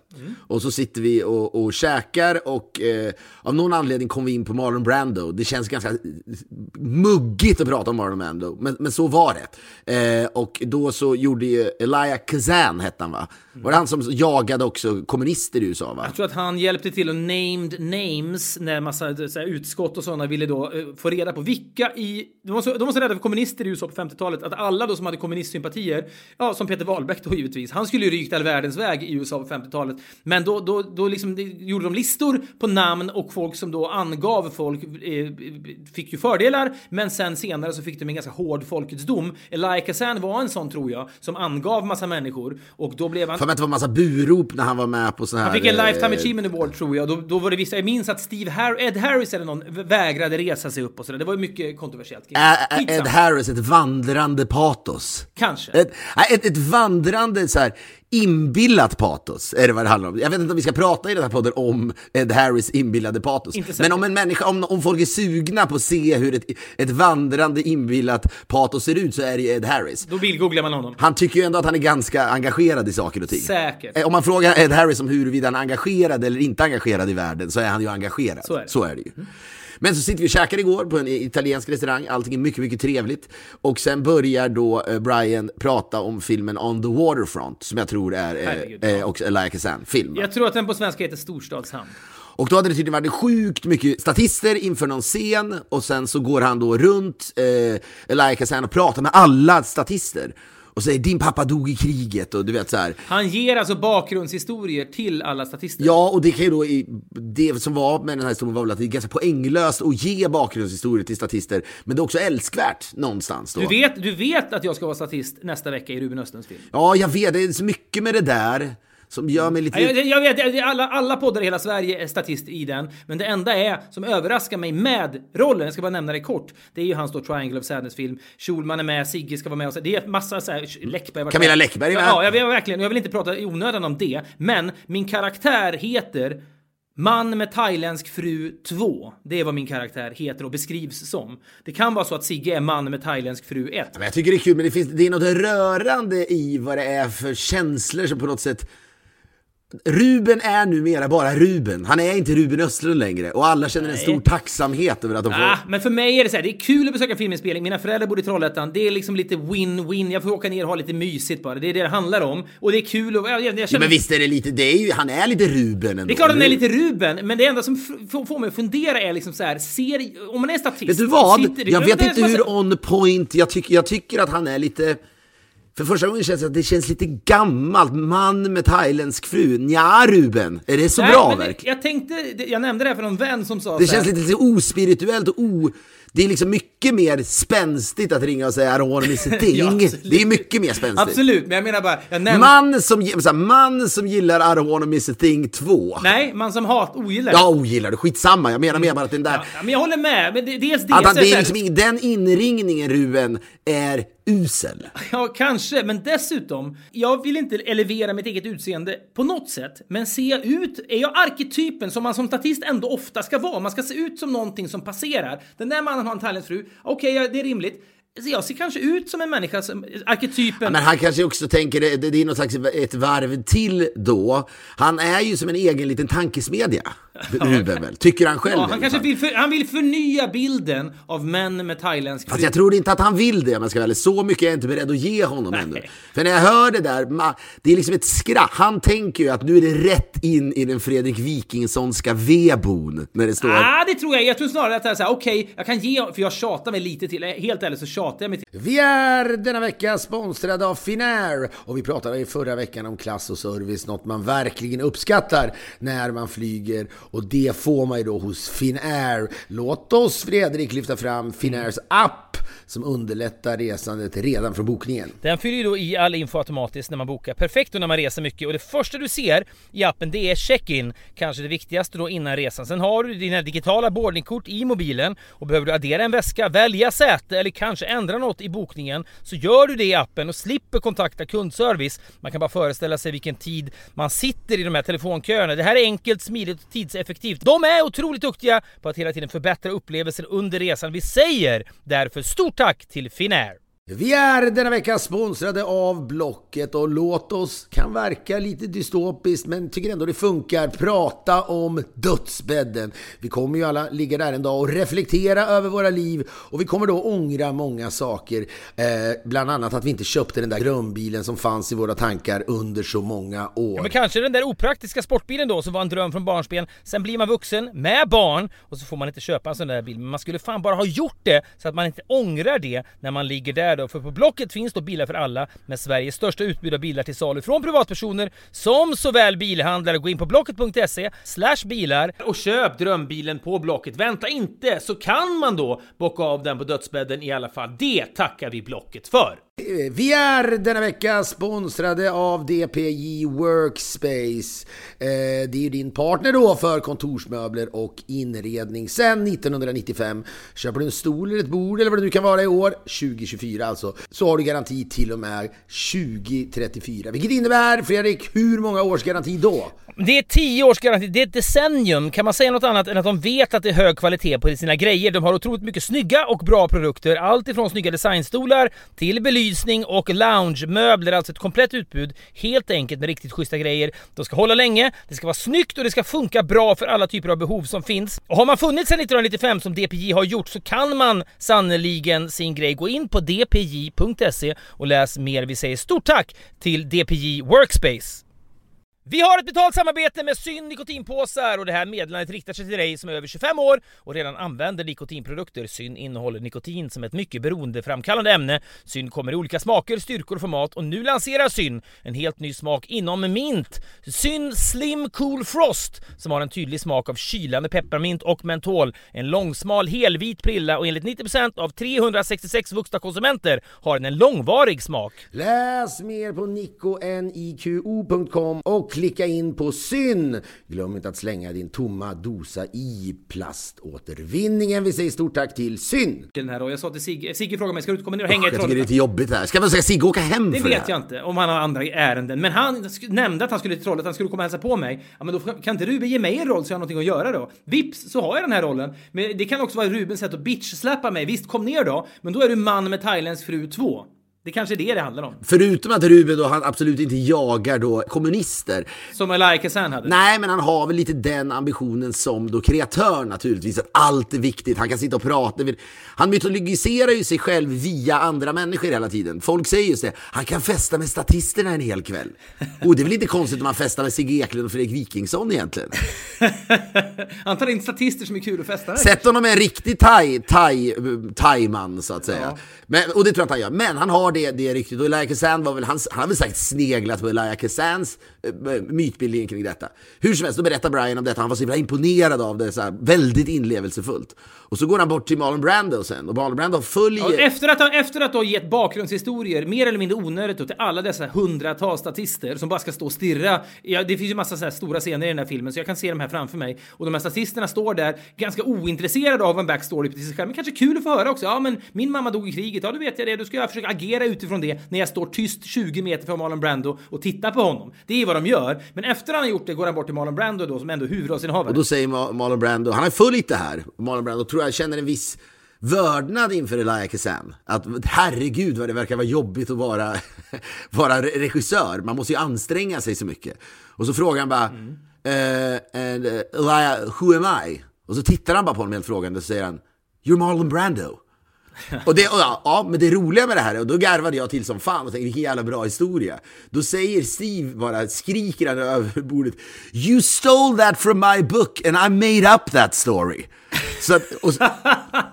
Och så sitter vi och, och käkar och eh, av någon anledning kom vi in på Marlon Brando. Det känns ganska muggigt att prata om Marlon Brando, men, men så var det. Eh, och då så gjorde ju Elia Kazan, hette han va? Var det han som jagade också kommunister i USA va? Jag tror att han hjälpte till och named names när massa eh, så här, utskott och sådana ville då eh, få reda på vilka i... De var, så, de var så rädda för kommunister i USA på 50-talet att alla då som hade kommunistsympatier, ja som Peter Wahlbeck då givetvis, han skulle ju rykt all världens väg i USA på 50-talet. Men då, då, då liksom, gjorde de listor på namn och folk som då angav folk eh, fick ju fördelar, men sen senare så fick de en ganska hård folkets dom. Elia Kazan var en sån tror jag, som angav massa människor och då blev han... För att det var massa burop när han var med på sån här... Han fick en eh, Lifetime Achievement Award tror jag. Då, då var det vissa, jag minns att Steve Har Ed Harris eller någon vägrade resa sig upp och sådär. Det var ju mycket kontroversiellt. Ä- Ed. Harris, ett vandrande patos. Kanske. Ett, ett, ett vandrande så här, inbillat patos är det vad det handlar om. Jag vet inte om vi ska prata i den här podden om Ed Harris inbillade patos. Men om en människa, om, om folk är sugna på att se hur ett, ett vandrande inbillat patos ser ut så är det ju Ed Harris. Då bildgooglar man honom. Han tycker ju ändå att han är ganska engagerad i saker och ting. Säkert. Eh, Om man frågar Ed Harris om huruvida han är engagerad eller inte engagerad i världen så är han ju engagerad. Så är det. Så är det ju. Men så sitter vi och käkar igår på en italiensk restaurang, allting är mycket, mycket trevligt. Och sen börjar då eh, Brian prata om filmen On the Waterfront, som jag tror är Herregud, eh, ja. eh, också Elia Kazan-film. Jag tror att den på svenska heter Storstadshamn. Och då hade det tydligen varit sjukt mycket statister inför någon scen och sen så går han då runt eh, Elia Kazan och pratar med alla statister. Och säger din pappa dog i kriget och du vet så här. Han ger alltså bakgrundshistorier till alla statister. Ja, och det kan ju då, det som var med den här historien var väl att det är ganska poänglöst att ge bakgrundshistorier till statister, men det är också älskvärt någonstans då. Du vet, du vet att jag ska vara statist nästa vecka i Ruben Östlunds film. Ja, jag vet, det är så mycket med det där som gör mig lite... Ja, Jag, jag vet, jag- alla, alla poddar i hela Sverige är statist i den, men det enda är som överraskar mig med rollen, jag ska bara nämna det kort, det är ju hans då Triangle of Sadness-film. Schulman är med, Sigge ska vara med och så, det är massa så här, Läckberg har varit Camilla. Läckberg är med. Ja, jag vill verkligen, jag vill inte prata i onödan om det, men min karaktär heter Man med thailändsk fru 2. Det är vad min karaktär heter och beskrivs som. Det kan vara så att Sigge är man med thailändsk fru 1. Men jag tycker det är kul, men det, finns, det är något rörande i vad det är för känslor som på något sätt... Ruben är numera bara Ruben. Han är inte Ruben Östlund längre. Och alla känner en stor tacksamhet över att de får... Ah, men för mig är det så här, det är kul att besöka filminspelning. Mina föräldrar bor i Trollhättan. Det är liksom lite win-win. Jag får åka ner och ha lite mysigt bara. Det är det det handlar om. Och det är kul och jag, jag, jag Ja, känner... men visst är det lite, det är ju, han är lite Ruben ändå. det är klart den är lite Ruben, men det enda som får- mig att fundera är liksom så här, ser, om man är statist... Vet du vad? Jag vet inte hur on point, jag, tycker jag tycker att han är lite... För första gången känns det att det känns lite gammalt. Man med thailändsk fru. Nja, Ruben. Är det så Nej, bra verkligen? Jag tänkte, jag nämnde det här för någon vän som sa Det så här, känns lite så ospirituellt och o... Det är liksom mycket mer spänstigt att ringa och säga I don't wanna miss a [laughs] thing. Ja, det är mycket mer spänstigt. Absolut, men jag menar bara, jag nämnde... Man som, ge- så här, man som gillar a thing 2. Nej, man som hat ogillar det. Ja, ogillar det. Skitsamma. Jag menar mer bara att den där... Ja, men jag håller med. Men det, dels det, Att, det är liksom, den inringningen, Ruben, är usel. Ja, kanske, men dessutom, jag vill inte elevera mitt eget utseende på något sätt, men ser jag ut, är jag arketypen som man som statist ändå ofta ska vara? Man ska se ut som någonting som passerar. Den där mannen han har en thailändsk fru, okej, ja, det är rimligt. Så jag ser kanske ut som en människa, som, arketypen. Men han kanske också tänker, det, det är något slags ett varv till då. Han är ju som en egen liten tankesmedja, [laughs] Ruben väl? Tycker han själv ja, han kanske vill, för, han vill förnya bilden av män med thailändsk Fast jag tror inte att han vill det, om jag ska ärlig. Så mycket är jag inte beredd att ge honom ännu. För när jag hör det där, det är liksom ett skratt. Han tänker ju att nu är det rätt in i den Fredrik Wikingssonska vedbon. När det står... Ah, det tror jag. Jag tror snarare att det är såhär, okej, jag kan ge, för jag tjatar mig lite till. Helt ärligt så tjatar jag mig till. Vi är denna vecka sponsrade av Finnair och vi pratade i förra veckan om klass och service, något man verkligen uppskattar när man flyger och det får man ju då hos Finnair. Låt oss Fredrik lyfta fram Finnairs app som underlättar resandet redan från bokningen. Den fyller ju då i all info automatiskt när man bokar. Perfekt då när man reser mycket och det första du ser i appen det är check-in. Kanske det viktigaste då innan resan. Sen har du dina digitala boardingkort i mobilen och behöver du addera en väska, välja säte eller kanske ändra något i bokningen så gör du det i appen och slipper kontakta kundservice. Man kan bara föreställa sig vilken tid man sitter i de här telefonköerna. Det här är enkelt, smidigt och tidseffektivt. De är otroligt duktiga på att hela tiden förbättra upplevelsen under resan. Vi säger därför stort tack till Finnair! Vi är denna vecka sponsrade av Blocket och låt oss, kan verka lite dystopiskt men tycker ändå det funkar, prata om dödsbädden. Vi kommer ju alla ligga där en dag och reflektera över våra liv och vi kommer då ångra många saker. Eh, bland annat att vi inte köpte den där drömbilen som fanns i våra tankar under så många år. Ja, men kanske den där opraktiska sportbilen då som var en dröm från barnsben. Sen blir man vuxen med barn och så får man inte köpa en sån där bil. Men man skulle fan bara ha gjort det så att man inte ångrar det när man ligger där då. För på Blocket finns då bilar för alla med Sveriges största utbud av bilar till salu från privatpersoner som såväl bilhandlare. Gå in på blocket.se slash bilar Och köp drömbilen på Blocket. Vänta inte, så kan man då bocka av den på dödsbädden i alla fall. Det tackar vi Blocket för. Eh, vi är denna vecka sponsrade av DPJ Workspace. Eh, det är ju din partner då för kontorsmöbler och inredning sedan 1995. Köper du en stol eller ett bord eller vad det nu kan vara i år, 2024 alltså, så har du garanti till och med 2034. Vilket innebär, Fredrik, hur många års garanti då? Det är 10 års garanti, det är ett decennium. Kan man säga något annat än att de vet att det är hög kvalitet på sina grejer? De har otroligt mycket snygga och bra produkter. Allt ifrån snygga designstolar till belysning och loungemöbler. Alltså ett komplett utbud. Helt enkelt med riktigt schyssta grejer. De ska hålla länge, det ska vara snyggt och det ska funka bra för alla typer av behov som finns. Och har man funnits sedan 1995 som DPJ har gjort så kan man sannoliken sin grej. Gå in på dpj.se och läs mer. Vi säger stort tack till DPJ Workspace. Vi har ett betalt samarbete med Syn nikotinpåsar och det här meddelandet riktar sig till dig som är över 25 år och redan använder nikotinprodukter. Syn innehåller nikotin som ett mycket beroendeframkallande ämne. Syn kommer i olika smaker, styrkor och format och nu lanserar Syn en helt ny smak inom mint. Syn Slim Cool Frost som har en tydlig smak av kylande pepparmint och mentol. En långsmal helvit prilla och enligt 90% av 366 vuxna konsumenter har den en långvarig smak. Läs mer på niko.niqo.com och klicka in på syn. Glöm inte att slänga din tomma dosa i plaståtervinningen. Vi säger stort tack till syn. Den här, och jag sa till Sigge, Sigge frågade mig, ska du inte komma ner och hänga i Jag tycker det är Trollhättan? lite jobbigt här. Ska man säga Sigge åka hem Det för vet det jag här? inte, om han har andra ärenden. Men han nämnde att han skulle till Trollhättan, skulle komma och hälsa på mig. Ja, men då kan inte Ruben ge mig en roll så jag har någonting att göra då? Vips så har jag den här rollen. Men det kan också vara Rubens sätt att bitch-släppa mig. Visst, kom ner då. Men då är du man med thailändsk fru 2. Det kanske är det det handlar om. Förutom att Ruben då, han absolut inte jagar då kommunister. Som Elia Kazan hade. Nej, men han har väl lite den ambitionen som då kreatör naturligtvis, att allt är viktigt. Han kan sitta och prata. Han mytologiserar ju sig själv via andra människor hela tiden. Folk säger just det, han kan festa med statisterna en hel kväll. [laughs] Och det är väl inte konstigt om han festar med Sigge Eklund och Fredrik Wikingsson egentligen. [laughs] Han tar in statister som är kul att festa med. Sätt honom med en riktig thai, thai, thai-man så att säga. Men, och det tror jag att han gör. Men han har det, det är riktigt. Och Elia Kazan var väl, han, han har väl säkert sneglat på Elia Kazans eh, äh, mytbildning kring detta. Hur som helst, då berättar Brian om detta. Han var så himla imponerad av det, så här, väldigt inlevelsefullt. Och så går han bort till Marlon Brando sen. Och Marlon Brando följer... Ja, efter, att, ha- efter att ha gett bakgrundshistorier, mer eller mindre onödigt då, till alla dessa hundratals statister som bara ska stå och stirra. Ja, det finns ju massa så här stora scener i den här filmen så jag kan se de här framför mig. Och de här statisterna står där ganska ointresserade av en backstory till sig själv. Men kanske kul att få höra också. Ja, men min mamma dog i kriget. Ja, då vet jag det. Då ska jag försöka agera utifrån det när jag står tyst 20 meter från Marlon Brando och tittar på honom. Det är vad de gör. Men efter han har gjort det går han bort till Marlon Brando då, som ändå är huvudrollsinnehavare. Och då säger Marlon Brando, han har följt det här. Marlon Brando tror jag känner en viss vördnad inför Elia Kazan. Att herregud vad det verkar vara jobbigt att vara, [laughs] vara regissör. Man måste ju anstränga sig så mycket. Och så frågar han bara, eh, and, uh, Elia, who am I? Och så tittar han bara på honom helt frågande och säger han, You're Marlon Brando. [laughs] Och det, och ja, ja, men det roliga med det här, och då garvade jag till som fan och tänkte vilken jävla bra historia. Då säger Steve bara, skriker han över bordet, You stole that from my book and I made up that story. Så att, och,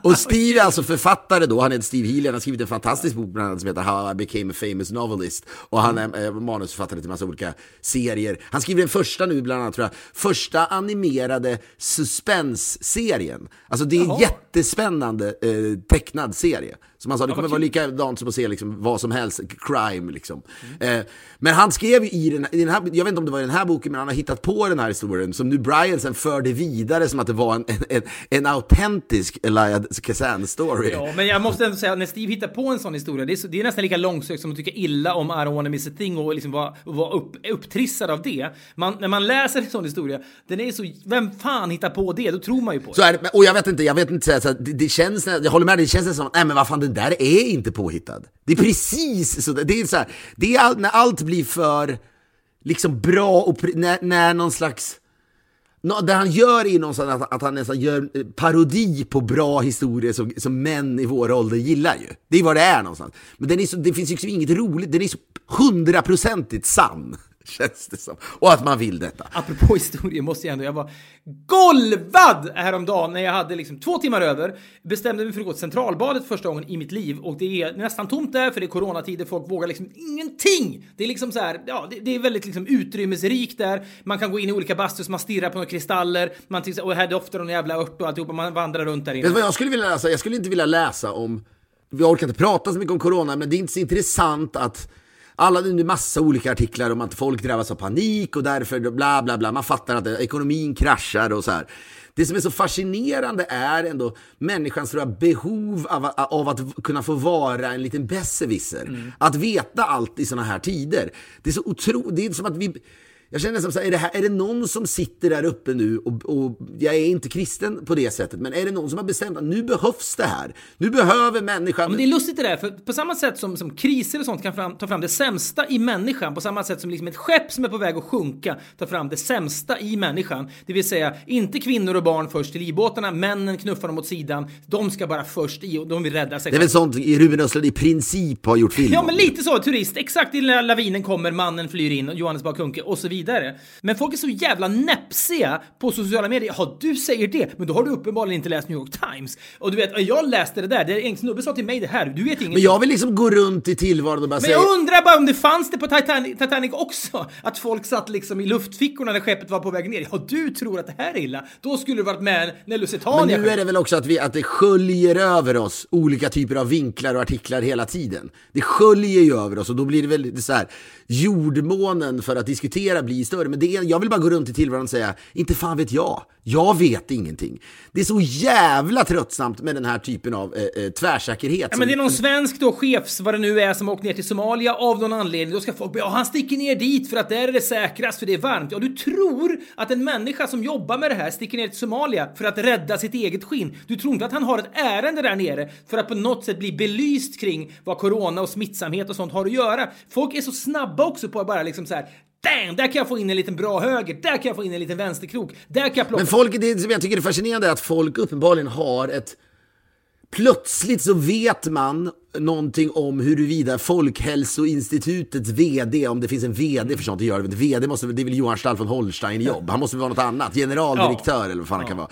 och Steve är alltså författare då, han heter Steve Healy, han har skrivit en fantastisk bok bland annat som heter How I became a famous novelist. Och han är eh, manusförfattare till massa olika serier. Han skriver den första nu bland annat tror jag, första animerade suspense-serien. Alltså det är en jättespännande eh, tecknad serie. Som han sa, det kommer vara likadant som att se liksom, vad som helst, crime liksom. Eh, men han skrev i den, i den här, jag vet inte om det var i den här boken, men han har hittat på den här historien som nu Brian sen förde vidare som att det var en, en, en, en autentisk Elia Kazan-story. Ja, men jag måste ändå säga när Steve hittar på en sån historia, det är, så, det är nästan lika långsökt som att tycka illa om I don't wanna miss a thing och liksom vara, vara upp, upptrissad av det. Man, när man läser en sån historia, den är så, vem fan hittar på det? Då tror man ju på det. Så är det, och jag vet inte, jag vet inte så här det, det känns, jag håller med dig, det känns som nej men vad fan, det den där är inte påhittad. Det är precis så, det är så här, det är all, när allt blir för, liksom bra och, när, när någon slags, No, det han gör är någonstans att, att han nästan gör eh, parodi på bra historier som, som män i vår ålder gillar ju. Det är vad det är någonstans. Men den är så, det finns ju liksom inget roligt, den är så hundraprocentigt sann. [laughs] Känns det som. Och att man vill detta. Apropå historier måste jag ändå, jag var golvad häromdagen när jag hade liksom två timmar över. Bestämde mig för att gå till Centralbadet första gången i mitt liv och det är nästan tomt där för det är coronatider, folk vågar liksom ingenting. Det är liksom så här, ja, det, det är väldigt liksom utrymmesrikt där. Man kan gå in i olika bastus, man stirrar på några kristaller, man här, och här doftar någon jävla ört och alltihopa, man vandrar runt där inne. Vet du vad jag skulle vilja läsa? Jag skulle inte vilja läsa om, vi orkar inte prata så mycket om corona, men det är inte så intressant att alla, det är massa olika artiklar om att folk drabbas av panik och därför bla bla bla. Man fattar att ekonomin kraschar och så här. Det som är så fascinerande är ändå människans tror jag, behov av, av att kunna få vara en liten besserwisser. Att veta allt i såna här tider. Det är så otroligt, det är som att vi jag känner som så här, är det, här, är det någon som sitter där uppe nu och, och jag är inte kristen på det sättet, men är det någon som har bestämt att nu behövs det här? Nu behöver människan... Men det är lustigt det där, för på samma sätt som, som kriser och sånt kan fram, ta fram det sämsta i människan, på samma sätt som liksom ett skepp som är på väg att sjunka tar fram det sämsta i människan, det vill säga inte kvinnor och barn först till livbåtarna, männen knuffar dem åt sidan, de ska bara först i och de vill rädda sig Det är väl sånt Ruben Östlund i princip har gjort film Ja, men lite så. Turist. Exakt i den lavinen kommer, mannen flyr in, och Johannes Bakunke och så vidare. Men folk är så jävla näpsiga på sociala medier. Ja, du säger det, men då har du uppenbarligen inte läst New York Times. Och du vet, jag läste det där. Det är en snubbe sa till mig det här. Du vet ingenting. Men jag vill liksom gå runt i tillvaron och bara Men säga... jag undrar bara om det fanns det på Titanic, Titanic också? Att folk satt liksom i luftfickorna när skeppet var på väg ner. Ja, du tror att det här är illa. Då skulle du varit med när Lusitania Men nu är det väl också att, vi, att det sköljer över oss olika typer av vinklar och artiklar hela tiden. Det sköljer ju över oss och då blir det väl så här jordmånen för att diskutera blir större. Men det är, jag vill bara gå runt i tillvaron och säga, inte fan vet jag. Jag vet ingenting. Det är så jävla tröttsamt med den här typen av eh, eh, tvärsäkerhet. Ja, men det är någon svensk då, chefs, vad det nu är, som har åkt ner till Somalia av någon anledning. Då ska folk ja han sticker ner dit för att där är det säkrast för det är varmt. Ja, du tror att en människa som jobbar med det här sticker ner till Somalia för att rädda sitt eget skinn. Du tror inte att han har ett ärende där nere för att på något sätt bli belyst kring vad corona och smittsamhet och sånt har att göra. Folk är så snabba också på att bara liksom så här Damn, där kan jag få in en liten bra höger, där kan jag få in en liten vänsterkrok, där kan jag plocka... Men folk, det som jag tycker är fascinerande är att folk uppenbarligen har ett... Plötsligt så vet man någonting om huruvida Folkhälsoinstitutets VD, om det finns en VD för sånt, det gör det, VD måste, det är väl Johan Stall von Holstein jobb, han måste väl vara något annat, generaldirektör eller vad fan han kan vara.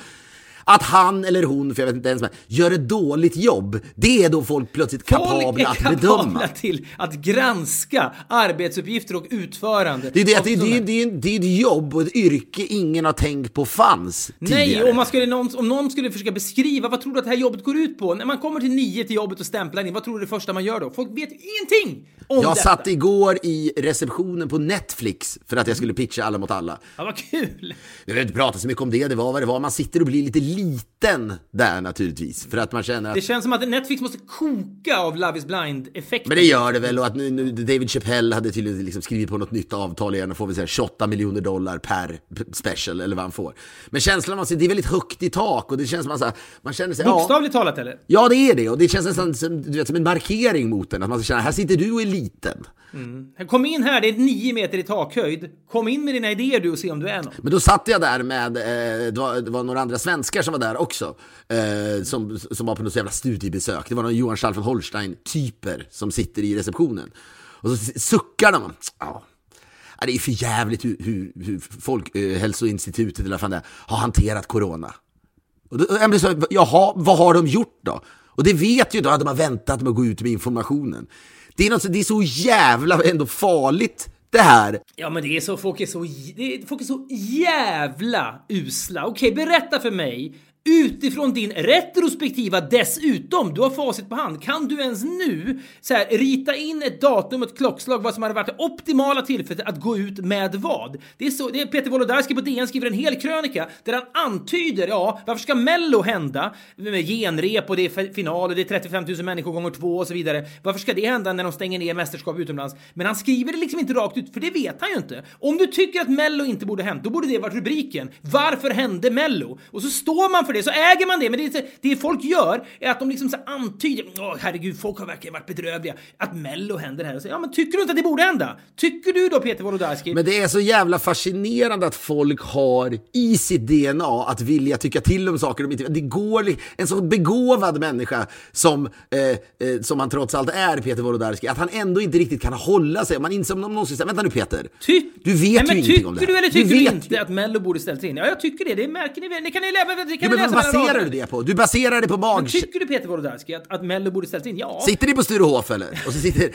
Att han eller hon, för jag vet inte ens, gör ett dåligt jobb, det är då folk plötsligt kapabla Folk är att kapabla bedöma. till att granska arbetsuppgifter och utförande. Det är, det, det, det, det, är, det är ett jobb och ett yrke ingen har tänkt på fanns Nej, tidigare. om, man skulle, om någon skulle försöka beskriva vad tror du att det här jobbet går ut på? När man kommer till nio till jobbet och stämplar in, vad tror du det första man gör då? Folk vet ingenting om Jag detta. satt igår i receptionen på Netflix för att jag skulle pitcha Alla mot alla. Ja, vad kul! Jag vill inte prata så mycket om det, det var vad det var. Man sitter och blir lite liten där naturligtvis. För att man känner Det att... känns som att Netflix måste koka av Love is blind-effekten. Men det gör det väl och att nu, nu, David Chappelle hade tydligen liksom skrivit på något nytt avtal igen och får väl säga 28 miljoner dollar per special eller vad han får. Men känslan man ser, det är väldigt högt i tak och det känns som att man, man känner sig... Ja, Bokstavligt talat eller? ja, det är det och det känns nästan som, du vet, som en markering mot den. Att man ska känna, här sitter du och är liten. Kom in här, det är nio meter i takhöjd. Kom in med dina idéer du och se om du är någon. Men då satt jag där med, eh, det, var, det var några andra svenskar som var där också. Eh, som, som var på något jävla studiebesök. Det var någon Johan Schall von Holstein-typer som sitter i receptionen. Och så suckar de. Ja. Det är för jävligt hur, hur, hur Folkhälsoinstitutet eh, eller vad fan det är, har hanterat corona. Och då, jag blir så, jaha, vad har de gjort då? Och det vet ju då att de har väntat med att gå ut med informationen. Det är, något, så- det är så jävla ändå farligt det här. Ja, men det är så, folk är så, det är, folk är så jävla usla. Okej, berätta för mig. Utifrån din retrospektiva dessutom, du har facit på hand, kan du ens nu så här, rita in ett datum och ett klockslag vad som hade varit det optimala tillfället att gå ut med vad? Det är så, det är Peter Wolodarski på DN skriver en hel krönika där han antyder, ja, varför ska Mello hända? Med genrep och det är final och det är 35 000 människor gånger två och så vidare. Varför ska det hända när de stänger ner mästerskap utomlands? Men han skriver det liksom inte rakt ut, för det vet han ju inte. Om du tycker att Mello inte borde hänt, då borde det varit rubriken. Varför hände Mello? Och så står man för det så äger man det. Men det, det folk gör är att de liksom så antyder, åh herregud, folk har verkligen varit bedrövliga. Att Mello händer här. Och så, ja, men tycker du inte att det borde hända? Tycker du då Peter Wolodarski? Men det är så jävla fascinerande att folk har i sitt DNA att vilja tycka till om saker de inte Det går en så begåvad människa som, eh, eh, som han trots allt är, Peter Wolodarski, att han ändå inte riktigt kan hålla sig. Man inser om någon någonsin säger, vänta nu Peter, Ty- du vet Nej, ju ingenting om det Tycker här. du eller tycker du, vet inte ju. att Mello borde ställt in? Ja, jag tycker det. Det märker ni väl. Kan ni det kan Jo, ni men vad baserar du det på? Du baserar det på Men mag... tycker du Peter Wolodarski att, att Mello borde ställt in? Ja. Sitter ni på Sturehof eller? Och så sitter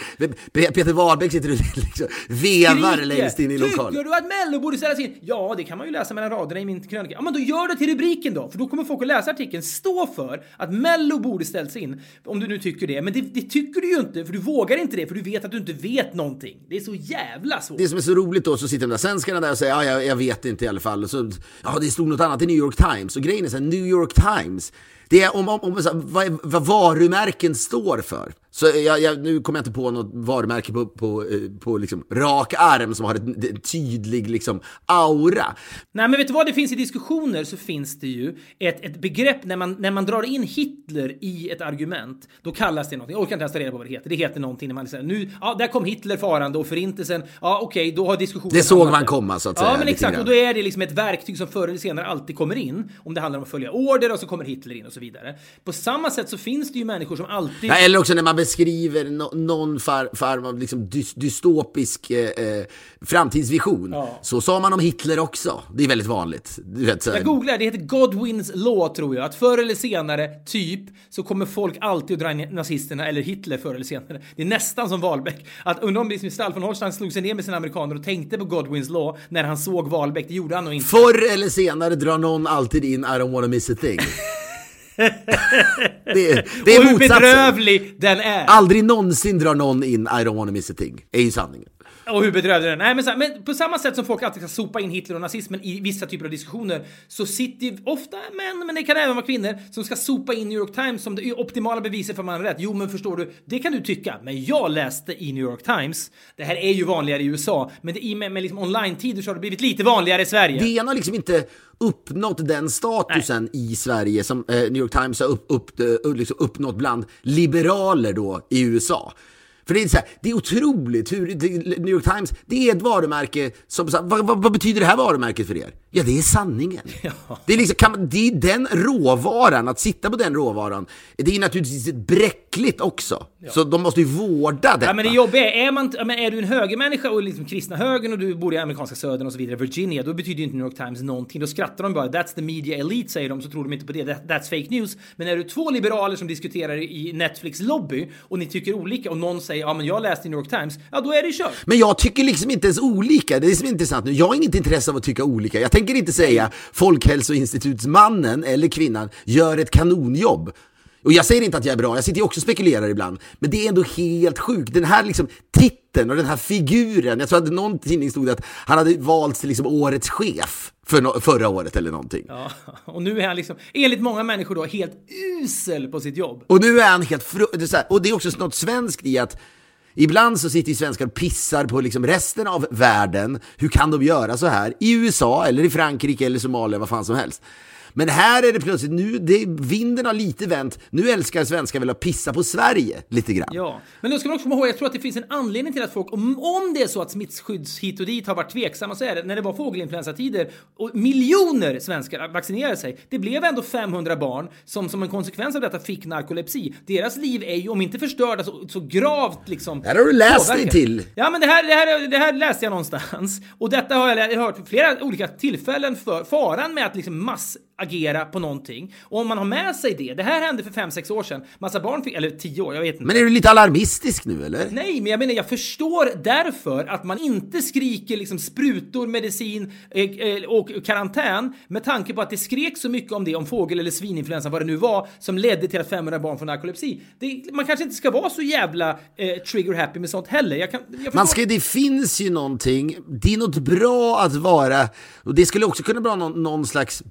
Pe- Peter Wahlbeck sitter och [laughs] liksom vevar Skriker. längst in i lokalen. Tycker du att Mello borde ställas in? Ja, det kan man ju läsa mellan raderna i min krönika. Ja, men då gör det till rubriken då, för då kommer folk att läsa artikeln. Stå för att Mello borde ställas in, om du nu tycker det. Men det, det tycker du ju inte, för du vågar inte det, för du vet att du inte vet någonting. Det är så jävla svårt. Det som är så roligt då, så sitter de där svenskarna där och säger ja, jag, jag vet inte i alla fall. Och så, ja, det stod något annat i New York Times. Och grejen är så här, New York Times, det är om, om, om vad, vad varumärken står för. Så jag, jag, nu kommer jag inte på något varumärke på, på, eh, på liksom rak arm som har en tydlig liksom, aura. Nej, men vet du vad det finns i diskussioner så finns det ju ett, ett begrepp när man, när man drar in Hitler i ett argument. Då kallas det någonting. Jag orkar inte ens ta reda på vad det heter. Det heter någonting när man säger nu, ja, där kom Hitler farande och förintelsen. Ja, okej, då har diskussionen Det såg hamnat man komma, så att Ja, säga, men lite exakt. Och då är det liksom ett verktyg som förr eller senare alltid kommer in. Om det handlar om att följa order och så kommer Hitler in och så vidare. På samma sätt så finns det ju människor som alltid... Ja, eller också när man beskriver no, någon form av liksom dys, dystopisk eh, eh, framtidsvision. Ja. Så sa man om Hitler också. Det är väldigt vanligt. Du vet, så Jag googlar, det heter Godwins law tror jag. Att förr eller senare, typ, så kommer folk alltid att dra in nazisterna eller Hitler förr eller senare. Det är nästan som Wahlbeck. Att undra om liksom Stahl von Holstein slog sig ner med sina amerikaner och tänkte på Godwins law när han såg Wahlbeck. Det gjorde han nog inte. Förr eller senare drar någon alltid in I don't wanna miss a thing. [laughs] det, är- det och är hur motsatsen. bedrövlig den är! Aldrig någonsin drar någon in I don't wanna miss a thing. är ju sanningen. Och hur bedrövlig den. Nej, men, så här, men på samma sätt som folk alltid ska sopa in Hitler och nazismen i vissa typer av diskussioner så sitter ju ofta män, men det kan även vara kvinnor, som ska sopa in New York Times som det optimala beviset för att man har rätt. Jo, men förstår du, det kan du tycka, men jag läste i New York Times. Det här är ju vanligare i USA, men det, i med, med liksom online-tider så har det blivit lite vanligare i Sverige. DN har liksom inte uppnått den statusen i Sverige som eh, New York Times har upp, upp, eh, liksom uppnått bland liberaler då i USA. För det är, så här, det är otroligt hur New York Times, det är ett varumärke som, så här, vad, vad, vad betyder det här varumärket för er? Ja, det är sanningen. Det, är liksom, kan, det är den råvaran, att sitta på den råvaran, det är naturligtvis bräckligt också. Så de måste ju vårda detta. Ja men det jobbiga är, är, man, ja, men är du en högermänniska och liksom kristna högern och du bor i amerikanska södern och så vidare, Virginia, då betyder ju inte New York Times någonting. Då skrattar de bara. That's the media elite säger de, så tror de inte på det. That, that's fake news. Men är du två liberaler som diskuterar i Netflix lobby och ni tycker olika och någon säger ja men jag läste i New York Times, ja då är det kört. Men jag tycker liksom inte ens olika. Det är som är intressant nu. Jag har inget intresse av att tycka olika. Jag tänker inte säga Folkhälsoinstitutsmannen eller kvinnan gör ett kanonjobb. Och jag säger inte att jag är bra, jag sitter ju också och spekulerar ibland. Men det är ändå helt sjukt. Den här liksom titeln och den här figuren. Jag tror att någon tidning stod att han hade valts till liksom årets chef för no- förra året eller någonting. Ja, och nu är han liksom, enligt många människor då, helt usel på sitt jobb. Och nu är han helt fru- det är så här, Och det är också något svenskt i att Ibland så sitter ju svenskar och pissar på liksom resten av världen. Hur kan de göra så här? I USA eller i Frankrike eller Somalia, vad fan som helst. Men här är det plötsligt, nu, det, vinden har lite vänt. Nu älskar svenskar väl att pissa på Sverige lite grann. Ja, men då ska man också komma ihåg, jag tror att det finns en anledning till att folk, om, om det är så att smittskydds hit och dit har varit tveksamma så är det när det var fågelinfluensatider och miljoner svenskar vaccinerade sig. Det blev ändå 500 barn som som en konsekvens av detta fick narkolepsi. Deras liv är ju, om inte förstörda, så, så gravt liksom Här har du läst dig påverkat. till. Ja, men det här, det, här, det här läste jag någonstans. Och detta har jag hört vid flera olika tillfällen för faran med att liksom massagera på någonting. Och om man har med sig det, det här hände för 5-6 år sedan. Massa barn fick, eller 10 år, jag vet inte. Men är du lite alarmistisk nu eller? Nej, men jag menar, jag förstår därför att man inte skriker liksom sprutor, medicin eh, eh, och karantän med tanke på att det skrek så mycket om det, om fågel eller svininfluensa, vad det nu var, som ledde till att 500 barn får narkolepsi. Det, man kanske inte ska vara så jävla eh, trigger happy med sånt heller. Jag kan, jag Man ska, det finns ju någonting, det är något bra att vara, och det skulle också kunna vara någon, någon slags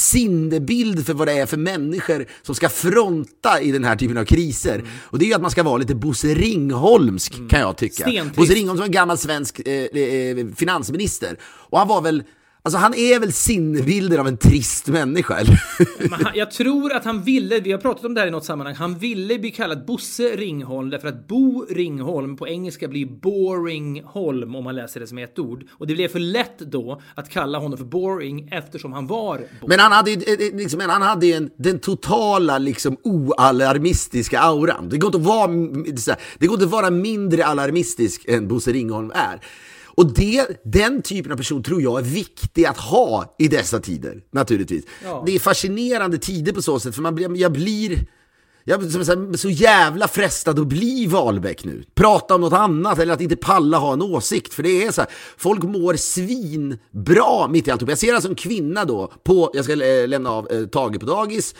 sinnebild för vad det är för människor som ska fronta i den här typen av kriser. Mm. Och det är ju att man ska vara lite Bosse Ringholmsk kan jag tycka. Stentrist. Bosse Ringholm som var en gammal svensk eh, eh, finansminister. Och han var väl Alltså han är väl sinnebilden av en trist människa, eller? [laughs] Han, jag tror att han ville, vi har pratat om det här i något sammanhang, han ville bli kallad Bosse Ringholm därför att Bo Ringholm på engelska blir Boring Holm om man läser det som ett ord. Och det blev för lätt då att kalla honom för Boring eftersom han var Bo. Men han hade ju eh, eh, liksom, men han hade en, den totala liksom oalarmistiska auran. Det går inte att vara, det går inte att vara mindre alarmistisk än Bosse Ringholm är. Och det, den typen av person tror jag är viktig att ha i dessa tider, naturligtvis. Ja. Det är fascinerande tider på så sätt, för man blir, jag blir jag är så jävla frestad att bli Wahlbeck nu. Prata om något annat eller att inte palla ha en åsikt. För det är så här, folk mår svinbra mitt i alltihop. Jag ser alltså en kvinna då, på, jag ska eh, lämna av eh, Tage på dagis.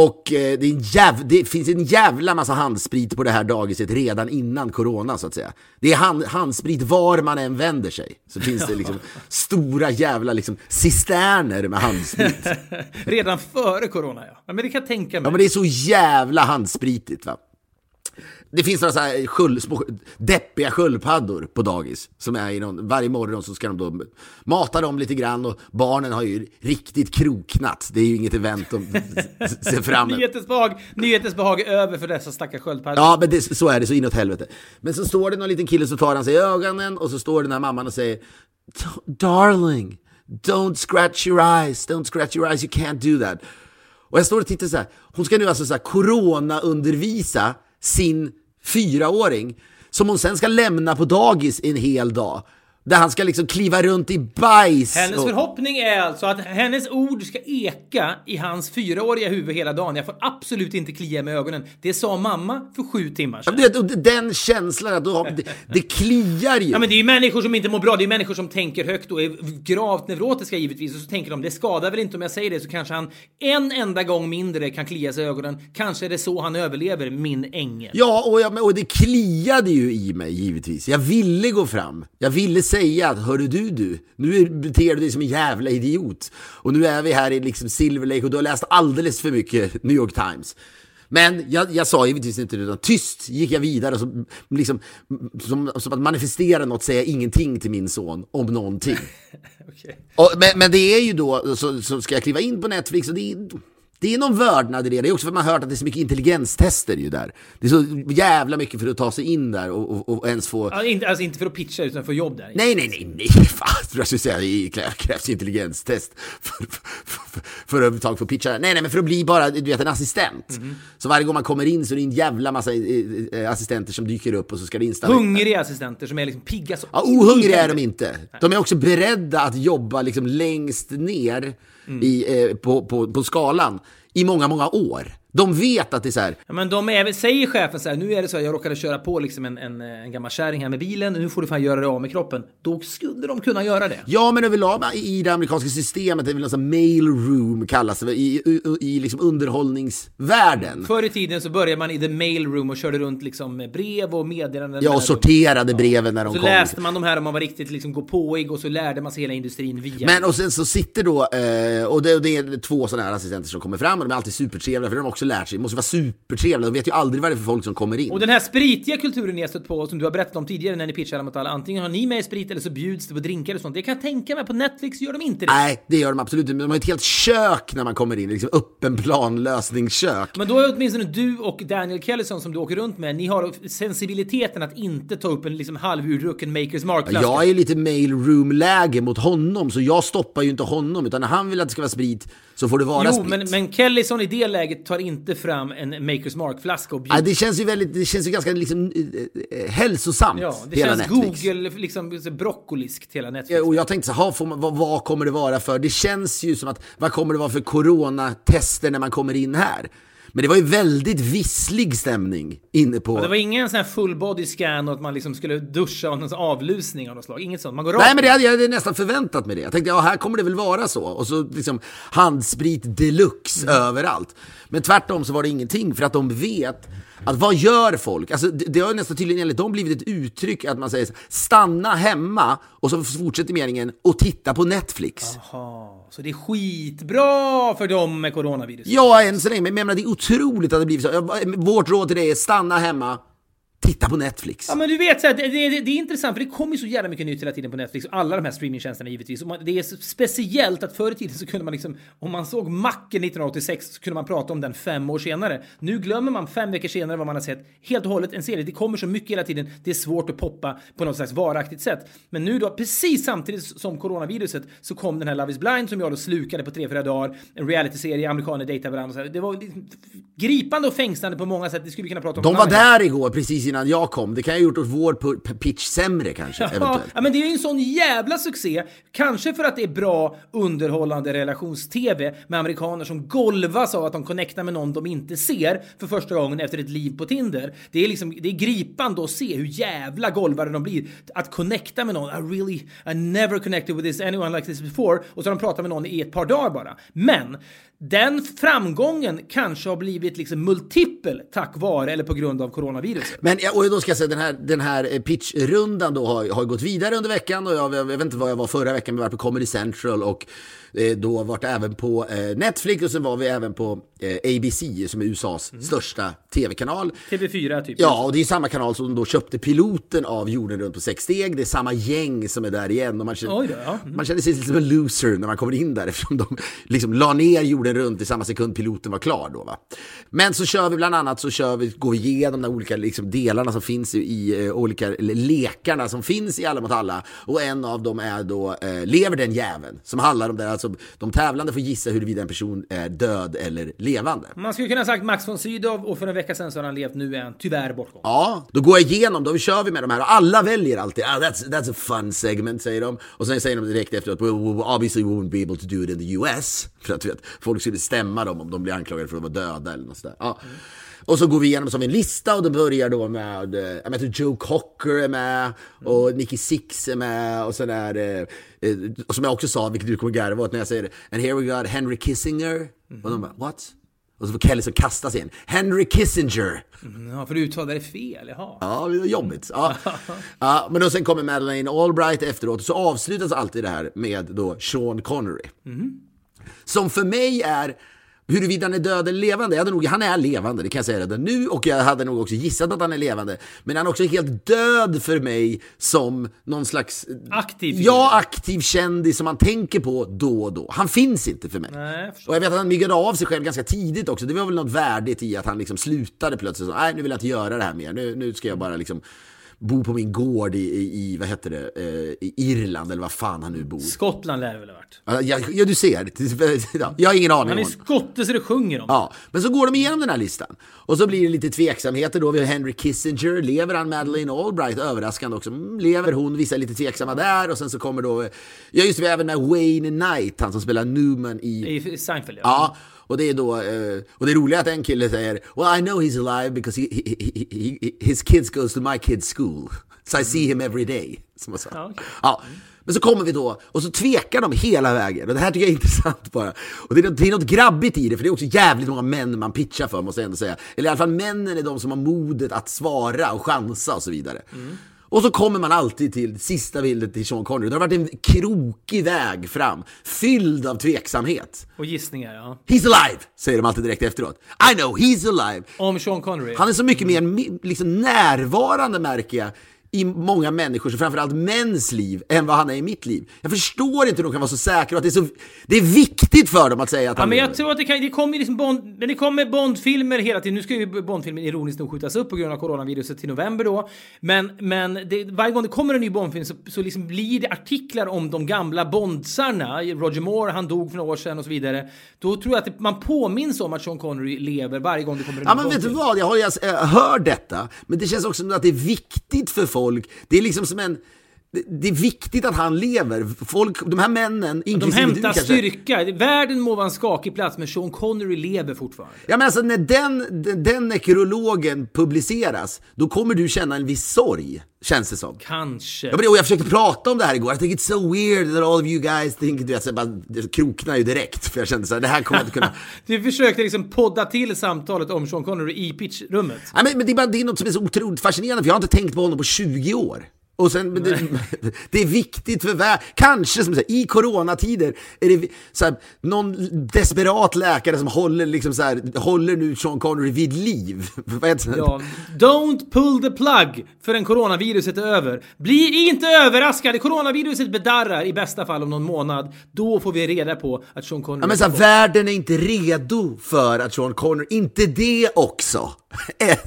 Och eh, det, är en jäv, det finns en jävla massa handsprit på det här dagiset redan innan corona så att säga. Det är hand, handsprit var man än vänder sig. Så finns det liksom stora jävla liksom, cisterner med handsprit. [laughs] Redan före corona ja. Men det kan jag tänka mig. Ja men det är så jävla handspritigt va. Det finns några så här sköld, små, deppiga sköldpaddor på dagis. Som är i någon, varje morgon så ska de då mata dem lite grann och barnen har ju riktigt kroknat. Det är ju inget event de ser fram emot. Nyhetens behag, nyhetens behag är över för dessa stackars sköldpaddor. Ja, men det, så är det så inåt helvete. Men så står det någon liten kille så tar han sig i ögonen och så står den här mamman och säger Darling, don't scratch your eyes, don't scratch your eyes, you can't do that. Och jag står och tittar så här, hon ska nu alltså så här corona-undervisa sin fyraåring som hon sen ska lämna på dagis en hel dag. Där han ska liksom kliva runt i bajs. Hennes och- förhoppning är alltså att hennes ord ska eka i hans fyraåriga huvud hela dagen. Jag får absolut inte klia med ögonen. Det sa mamma för sju timmar Ja, sedan. och Den känslan, att du har, det, det kliar ju. Ja men det är ju människor som inte mår bra, det är människor som tänker högt och är gravt neurotiska givetvis och så tänker de det skadar väl inte om jag säger det så kanske han en enda gång mindre kan klia sig i ögonen. Kanske är det så han överlever, min ängel. Ja, och, jag, och det kliade ju i mig givetvis. Jag ville gå fram. Jag ville säga att, hörru du du, nu beter du dig som en jävla idiot. Och nu är vi här i liksom Silver Lake och du har läst alldeles för mycket New York Times. Men jag, jag sa givetvis inte det, utan tyst gick jag vidare. Så, liksom, som, som att manifestera något säger jag ingenting till min son om någonting. [laughs] Okej. Och, men, men det är ju då, så, så ska jag kliva in på Netflix och det är, det är någon vördnad i det. Det är också för att man har hört att det är så mycket intelligenstester ju där. Det är så jävla mycket för att ta sig in där och, och, och ens få... Inte, alltså inte för att pitcha utan för jobb där. Nej, nej, nej, nej, [laughs] fan, jag skulle säga det krävs intelligenstest för, för, för, för att överhuvudtaget få pitcha. Nej, nej, men för att bli bara, du vet, en assistent. Så varje gång man kommer in så är det en jävla massa eh, eh, assistenter som dyker upp och så ska det installeras. Hungriga assistenter som är liksom pigga så Ja, ohungriga är de inte. De är också beredda att jobba liksom längst ner i, eh, på, på, på skalan i många, många år. De vet att det är så här, Ja, men de är, säger chefen så här, nu är det så här, jag råkade köra på liksom en, en, en gammal kärring här med bilen, nu får du fan göra det av med kroppen. Då skulle de kunna göra det. Ja, men överlag i det amerikanska systemet, det är väl sånt mail room kallas det, i, i, i liksom underhållningsvärlden. Förr i tiden så började man i the mail room och körde runt liksom med brev och meddelanden. Ja, och sorterade breven när de Så kom. läste man de här om man var riktigt liksom gåpåig och så lärde man sig hela industrin via. Men och sen så sitter då, eh, och det, och det är två sådana här assistenter som kommer fram och de är alltid supertrevliga för de har också lärt sig, de måste vara supertrevliga, de vet ju aldrig vad det är för folk som kommer in. Och den här spritiga kulturen ni har stött på, som du har berättat om tidigare när ni pitchade mot alla, antingen har ni med sprit eller så bjuds det på drinkar och sånt. Det kan jag tänka mig, på Netflix gör de inte det. Nej, det gör de absolut inte, de har ett helt kök när man kommer in, liksom öppen planlösningskök. Men då är åtminstone du och Daniel Kellison som du åker runt med, ni har sensibiliteten att inte ta upp en liksom halvurdrucken Makers Mark-flaska. Jag är lite mail room-läge mot honom, så jag stoppar ju inte honom, utan när han vill att det ska vara sprit så får det vara Jo, sprit. men, men Kellison i det läget tar inte fram en Makers Mark-flaska och Ja, bjuder. det känns ju väldigt, det känns ju ganska liksom, eh, eh, hälsosamt, Ja, det hela känns Netflix. Google, liksom broccoliskt hela Netflix. Ja, Och jag tänkte så här, man, vad, vad kommer det vara för? Det känns ju som att, vad kommer det vara för coronatester när man kommer in här? Men det var ju väldigt visslig stämning inne på... Och det var ingen sån här full body scan och att man liksom skulle duscha och någon avlusning av något slag. Inget sånt. Man går Nej men det hade jag hade nästan förväntat mig det. Jag tänkte ja här kommer det väl vara så. Och så liksom handsprit deluxe Mm. överallt. Men tvärtom så var det ingenting för att de vet att vad gör folk? Alltså det, det har nästan tydligen enligt dem blivit ett uttryck att man säger så, stanna hemma och så fortsätter meningen och titta på Netflix. Jaha, så det är skitbra för dem med coronavirus. Ja, än så länge, men jag menar det är otroligt att det blivit så. Vårt råd till dig är stanna hemma, titta på Netflix. Ja men du vet, så här, det, det, det är intressant för det kommer ju så jävla mycket nytt hela tiden på Netflix och alla de här streamingtjänsterna givetvis. Och man, det är speciellt att förr i tiden så kunde man liksom, om man såg Macken 1986 så kunde man prata om den fem år senare. Nu glömmer man fem veckor senare vad man har sett helt och hållet en serie. Det kommer så mycket hela tiden, det är svårt att poppa på något slags varaktigt sätt. Men nu då, precis samtidigt som coronaviruset så kom den här Love is blind som jag då slukade på tre, fyra dagar. En realityserie, amerikaner dejtar varandra. och Så här. Det var liksom gripande och fängslande på många sätt. Det skulle vi kunna prata om. De var där igår precis innan jag kom. Det kan jag ha gjort vår pitch sämre kanske, [laughs] Ja, eventuellt. ja, men det är ju en sån jävla succé. Kanske för att det är bra underhållande relations-tv med amerikaner som golvas av att de connectar med någon de inte ser för första gången efter ett liv på Tinder. Det är liksom, det är gripande att se hur jävla golvade de blir. Att connecta med någon, I really, I never connected with this anyone like this before. Och så har de pratat med någon i ett par dagar bara. Men den framgången kanske har blivit liksom multipel tack vare eller på grund av coronaviruset. Men ja, och då ska jag säga den här, den här eh, pitchrundan då har, har gått vidare under veckan och jag, jag vet inte vad jag var förra veckan, men jag var på Comedy Central och eh, då vart även på eh, Netflix och sen var vi även på eh, ABC som är USAs Mm. största tv-kanal. TV4 typ. Ja, och det är samma kanal som då köpte piloten av Jorden runt på sex steg. Det är samma gäng som är där igen. Och man, känner, Oj då, ja. Mm. man känner sig lite som en loser när man kommer in där eftersom de liksom la ner Jorden runt i samma sekund piloten var klar. Då, va? Men så kör vi bland annat så kör vi, går vi igenom de olika liksom, delarna som finns i, i eh, olika lekarna som finns i Alla mot alla. Och en av dem är då eh, Lever den jäveln? Som handlar om det, alltså de tävlande får gissa huruvida en person är död eller levande. Man skulle kunna ha sagt Max von Sydow och för en vecka sedan så har han levt, nu är han tyvärr bortgången. Ja, då går jag igenom, då kör vi med de här och alla väljer alltid, ah, that's, that's a fun segment säger de. Och sen säger de direkt efteråt, well, we obviously we won't be able to do it in the US. För att vet, folk skulle stämma dem om de blir anklagade för att vara döda eller något sådär. Ja. Och så går vi igenom som en lista och det börjar då med, eh, jag tror Joe Cocker är med och Nicky Six är med och sen är och som jag också sa, vilket du kommer garva åt när jag säger det, and here we got Henry Kissinger. Och de bara, what? Och så får Kelly så kasta sig in. Henry Kissinger! Ja, för du uttalade det fel, jaha. Ja, det var jobbigt. Ja. [laughs] Ja, men då sen kommer Madeleine Albright efteråt. Så avslutas alltid det här med då Sean Connery. Som för mig är, huruvida han är död eller levande, jag hade nog, han är levande, det kan jag säga redan nu. Och jag hade nog också gissat att han är levande. Men han är också helt död för mig som någon slags... Aktiv. Ja, aktiv kändis som man tänker på då och då. Han finns inte för mig. Nej, jag. Och jag vet att han myggade av sig själv ganska tidigt också. Det var väl något värdigt i att han liksom slutade plötsligt. Så, Nej, nu vill jag inte göra det här mer. Nu, nu ska jag bara liksom bo på min gård i, i, vad heter det, eh, i Irland eller vad fan han nu bor. Skottland lär det väl ha varit. Ja, ja, du ser. [laughs] Ja, Jag har ingen aning Han är skotte så det sjunger om. Ja, men så går de igenom den här listan. Och så blir det lite tveksamheter då. Vi har Henry Kissinger, lever han Madeleine Albright? Överraskande också. Mm, lever hon? Vissa är lite tveksamma där. Och sen så kommer då, ja just det, vi har även med Wayne Knight, han som spelar Newman i I Seinfeld, ja. Ja, och det är då, eh, och det roliga är att en kille säger Well I know he's alive because he, he, he, he, his kids goes to my kids school. So I see him every day. Som man sa. Ja. Men så kommer vi då, och så tvekar de hela vägen. Och det här tycker jag är [laughs] intressant bara. Och det är, något, det är något grabbigt i det, för det är också jävligt många män man pitchar för, måste jag ändå säga. Eller i alla fall männen är de som har modet att svara och chansa och så vidare. Och så kommer man alltid till sista bilden till Sean Connery. Det har varit en krokig väg fram, fylld av tveksamhet. Och gissningar, ja. He's alive, säger de alltid direkt efteråt. I know, he's alive. Om Sean Connery. Han är så mycket mer liksom, närvarande märker jag i många människors, och framförallt mäns liv, än vad han är i mitt liv. Jag förstår inte hur de kan vara så säkra och att det är så... Det är viktigt för dem att säga att Ja, han men lever. jag tror att det, kan, det kommer liksom Bond, men det kommer Bondfilmer hela tiden. Nu ska ju Bondfilmen ironiskt nog skjutas upp på grund av coronaviruset till november då. Men, men det, varje gång det kommer en ny Bondfilm så, så liksom blir det artiklar om de gamla Bondsarna. Roger Moore, han dog för några år sedan och så vidare. Då tror jag att det, man påminns om att Sean Connery lever varje gång det kommer en Ja ny men vet du Bondfilm. vad, jag har ju alltså, äh, hört detta, men det känns också som att det är viktigt för folk. Det är liksom som en... Det, är viktigt att han lever. Folk, de här männen, De inklusive du hämtar kanske. styrka. Världen må vara en skakig plats, men Sean Connery lever fortfarande. Ja men alltså när den, den, den nekrologen publiceras, då kommer du känna en viss sorg, känns det som. Kanske. Ja, men jag försökte prata om det här igår, I think it's so weird that all of you guys think... Du vet, så jag bara, det kroknar ju direkt, för jag kände så här, det här kommer jag inte kunna... [laughs] Du försökte liksom podda till samtalet om Sean Connery i pitchrummet. Nej, men, men det, är bara, det är något som är så otroligt fascinerande, för jag har inte tänkt på honom på 20 år. Och sen, det, [laughs] det är viktigt för världen. Kanske som så här, i coronatider är det så här, någon desperat läkare som håller, liksom så här, håller nu Sean Connery vid liv. [laughs] Ja, don't pull the plug förrän coronaviruset är över. Bli inte överraskade, coronaviruset bedarrar i bästa fall om någon månad. Då får vi reda på att Sean Connery... Ja, men så världen är inte redo för att Sean Connery, inte det också. [laughs] Här,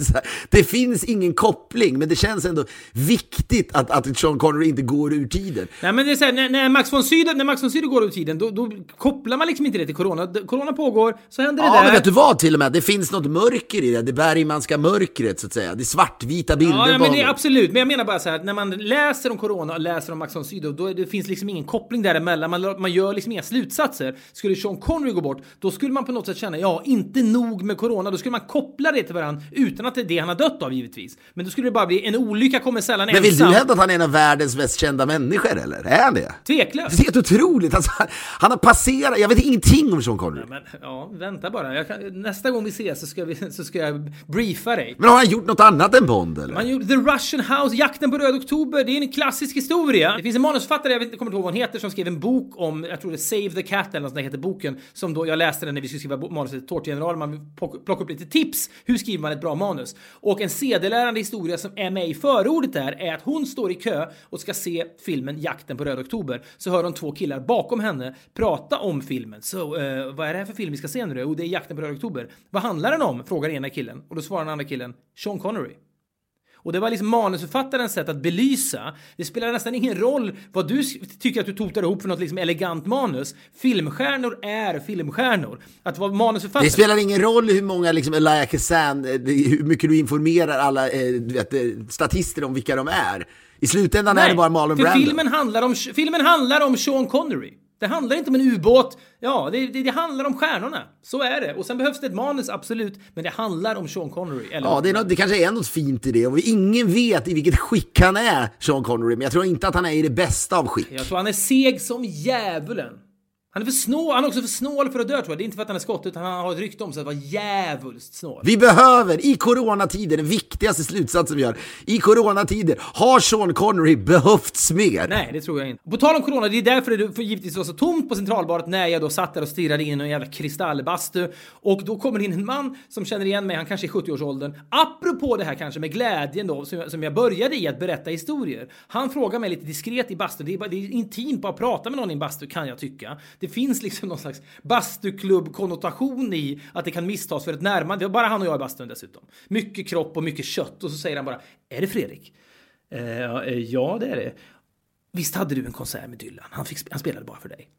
det finns ingen koppling, men det känns ändå viktigt att, att Sean Connery inte går ur tiden. Nej men det är så här, när, när, Max von Sydow, när Max von Sydow går ur tiden, då, då kopplar man liksom inte det till corona. Corona pågår, så händer det Ja, där. men vet du vad till och med? Det finns något mörker i det, det Bergmanska mörkret så att säga. Det är svartvita bilder Ja, ja, men det är absolut. Men jag menar bara så här, att när man läser om corona och läser om Max von Sydow, då det finns liksom ingen koppling däremellan. Man, man gör liksom inga slutsatser. Skulle Sean Connery gå bort, då skulle man på något sätt känna, ja, inte nog med corona. Då skulle man koppla det till varandra utan att det är det han har dött av givetvis. Men då skulle det bara bli en olycka kommer sällan Men vill du ensam. hävda att han är en av världens mest kända människor eller? Är han det? Tveklöst. Det är helt otroligt. Alltså, han- har passerat, jag vet ingenting om Sean Connery. Men ja, vänta bara. Kan, nästa gång vi ses så ska, vi, så ska jag briefa dig. Men har han gjort något annat än Bond eller? Man gjorde The Russian House, Jakten på Röd Oktober. Det är en klassisk historia. Det finns en manusförfattare, jag vet inte, kommer inte ihåg vad hon heter, som skrev en bok om, jag tror det är Save the Cat eller något sånt där heter boken. Som då, jag läste den när vi skulle skriva manuset till Tårtgeneral. Man vill plock- plocka upp lite tips. Hur skriver man ett bra manus? Och en sedelärande historia som är med i förordet där är att hon står i kö och ska se filmen Jakten på Röd Oktober. Så hör hon två killar bakom henne prata om filmen. Så, uh, vad är det här för film vi ska se nu då? Jo, det är Jakten på Röd Oktober. Vad handlar den om? Frågar ena killen. Och då svarar den andra killen, Sean Connery. Och det var liksom manusförfattarens sätt att belysa. Det spelar nästan ingen roll vad du tycker att du totar ihop för något liksom elegant manus. Filmstjärnor är filmstjärnor. Att vara manusförfattare... Det spelar ingen roll hur många liksom, Elia Kazan, eh, hur mycket du informerar alla eh, vet, eh, statister om vilka de är. I slutändan är det bara Marlon Brando. filmen handlar, om, filmen handlar om Sean Connery. Det handlar inte om en ubåt. Ja, det, det, det handlar om stjärnorna. Så är det. Och sen behövs det ett manus, absolut. Men det handlar om Sean Connery. Eller Ja, det, är något, det kanske är något fint i det. Och ingen vet i vilket skick han är, Sean Connery. Men jag tror inte att han är i det bästa av skick. Jag tror han är seg som djävulen. Han är för snål, han är också för snål för att dö tror jag. Det är inte för att han är skott, utan han har ett rykte om sig att vara djävulskt snål. Vi behöver, i coronatider, den viktigaste slutsatsen vi gör. I coronatider har Sean Connery behövts mer. Nej, det tror jag inte. På tal om corona, det är därför det för givetvis var så tomt på Centralbadet när jag då satt där och stirrade in i en jävla kristallbastu. Och då kommer in en man som känner igen mig, han kanske är i 70-årsåldern. Apropå det här kanske med glädjen då, som jag, som jag började i att berätta historier. Han frågar mig lite diskret i bastun. Det är, bara, det är intimt bara att prata med någon i en bastu kan jag tycka. Det finns liksom någon slags bastuklubb-konnotation i att det kan misstas för ett närmande. Det var bara han och jag i bastun dessutom. Mycket kropp och mycket kött. Och så säger han bara, är det Fredrik? Eh, ja, eh, det är det. Visst hade du en konsert med Dylan? Han, fick, han spelade bara för dig.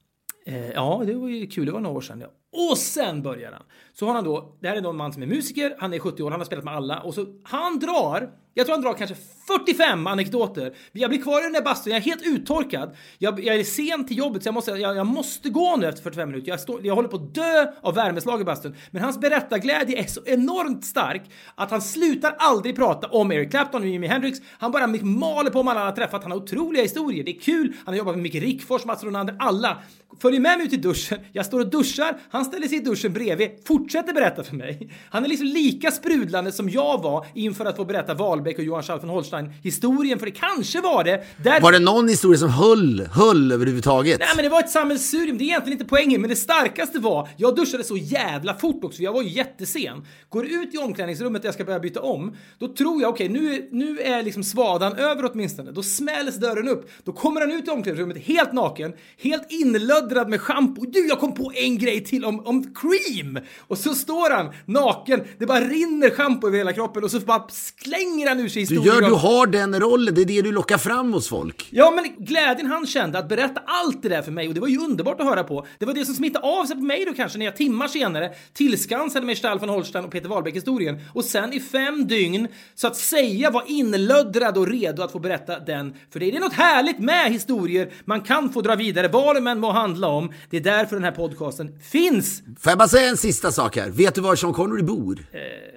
Eh, ja, det var ju kul. Det var några år sedan. Ja. Och sen börjar han. Så har han då, det här är någon man som är musiker, han är 70 år, han har spelat med alla och så han drar, jag tror han drar kanske 45 anekdoter. Jag blir kvar i den där bastun, jag är helt uttorkad. Jag, jag är sen till jobbet så jag måste, jag, jag måste gå nu efter 45 minuter. Jag, stå, jag håller på att dö av värmeslag i bastun. Men hans berättarglädje är så enormt stark att han slutar aldrig prata om Eric Clapton och Jimi Hendrix. Han bara maler på om alla han har träffat. Han har otroliga historier. Det är kul. Han har jobbat med Micke Rickfors, Mats Ronander, alla. Följer med mig ut i duschen. Jag står och duschar. Han ställer sig i duschen bredvid, fortsätter berätta för mig. Han är liksom lika sprudlande som jag var inför att få berätta Wahlbeck och Johan Schall von Holstein historien, för det kanske var det. Där... Var det någon historia som höll, höll överhuvudtaget? Nej men det var ett sammelsurium, det är egentligen inte poängen, men det starkaste var, jag duschade så jävla fort också, för jag var ju jättesen. Går ut i omklädningsrummet där jag ska börja byta om, då tror jag okej, nu, nu är liksom svadan över åtminstone. Då smälls dörren upp, då kommer han ut i omklädningsrummet helt naken, helt inlöddrad med schampo. Du, jag kom på en grej till om, om cream! Och så står han naken, det bara rinner schampo över hela kroppen och så bara slänger han ur sig Du historier gör, du om- har den rollen, det är det du lockar fram hos folk. Ja, men glädjen han kände att berätta allt det där för mig och det var ju underbart att höra på. Det var det som smittade av sig på mig då kanske när jag timmar senare tillskansade mig Stall von Holstein och Peter Wahlbeck-historien och sen i fem dygn så att säga var inlöddrad och redo att få berätta den. För det är något härligt med historier man kan få dra vidare vad de än må handla om. Det är därför den här podcasten finns. Får jag bara säga en sista sak här? Vet du var Sean Connery bor?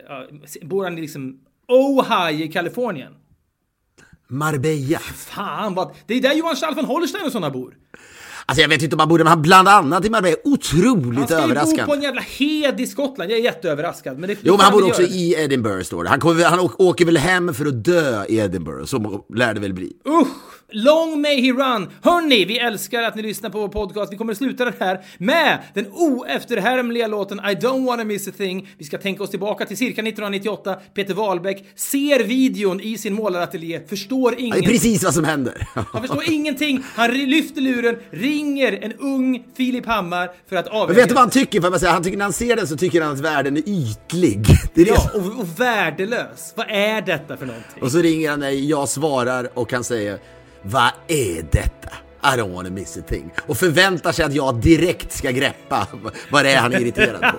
Ja, bor han i liksom Ohio i Kalifornien? Marbella. Fan vad... Det är där Johan Stall von Holstein och sådana bor. Alltså jag vet inte om man borde, men han bland annat i Marbella otroligt Han ska ju bo överraskande. på en jävla hed i Skottland. Jag är jätteöverraskad. Men det, Jo, men han bor också göra. i Edinburgh, står det. Han, kommer, han åker väl hem för att dö i Edinburgh, så lär det väl bli. Usch! Long may he run! Hörni, vi älskar att ni lyssnar på vår podcast. Vi kommer att sluta den här med den oefterhärmliga låten I don't wanna miss a thing. Vi ska tänka oss tillbaka till cirka 1998. Peter Wahlbeck ser videon i sin målarateljé, förstår Det ingenting. precis vad som händer. Han förstår ingenting. Han lyfter luren, ringer en ung Filip Hammar för att Men avgöra. vet du vad han tycker? Bara säga? Han tycker när han ser den så tycker han att världen är ytlig. Det är det. Ja, och, och värdelös. Vad är detta för någonting? Och så ringer han mig, jag svarar och han säger Vad är detta? I don't wanna miss a thing. Och förväntar sig att jag direkt ska greppa vad det är han är irriterad på.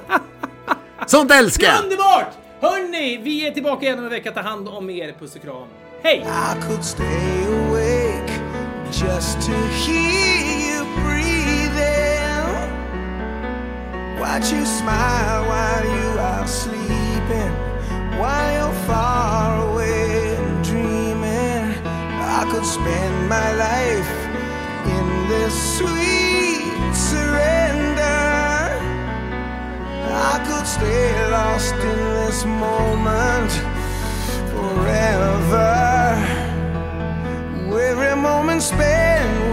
[laughs] Sånt älskar jag! Underbart! Hörni, vi är tillbaka igen om en vecka. Ta hand om er. Puss och kram. Hej! I could stay awake just to hear you breathing. Watch you smile while you are sleeping, while you're far away could spend my life in this sweet surrender. I could stay lost in this moment forever. Every moment spent.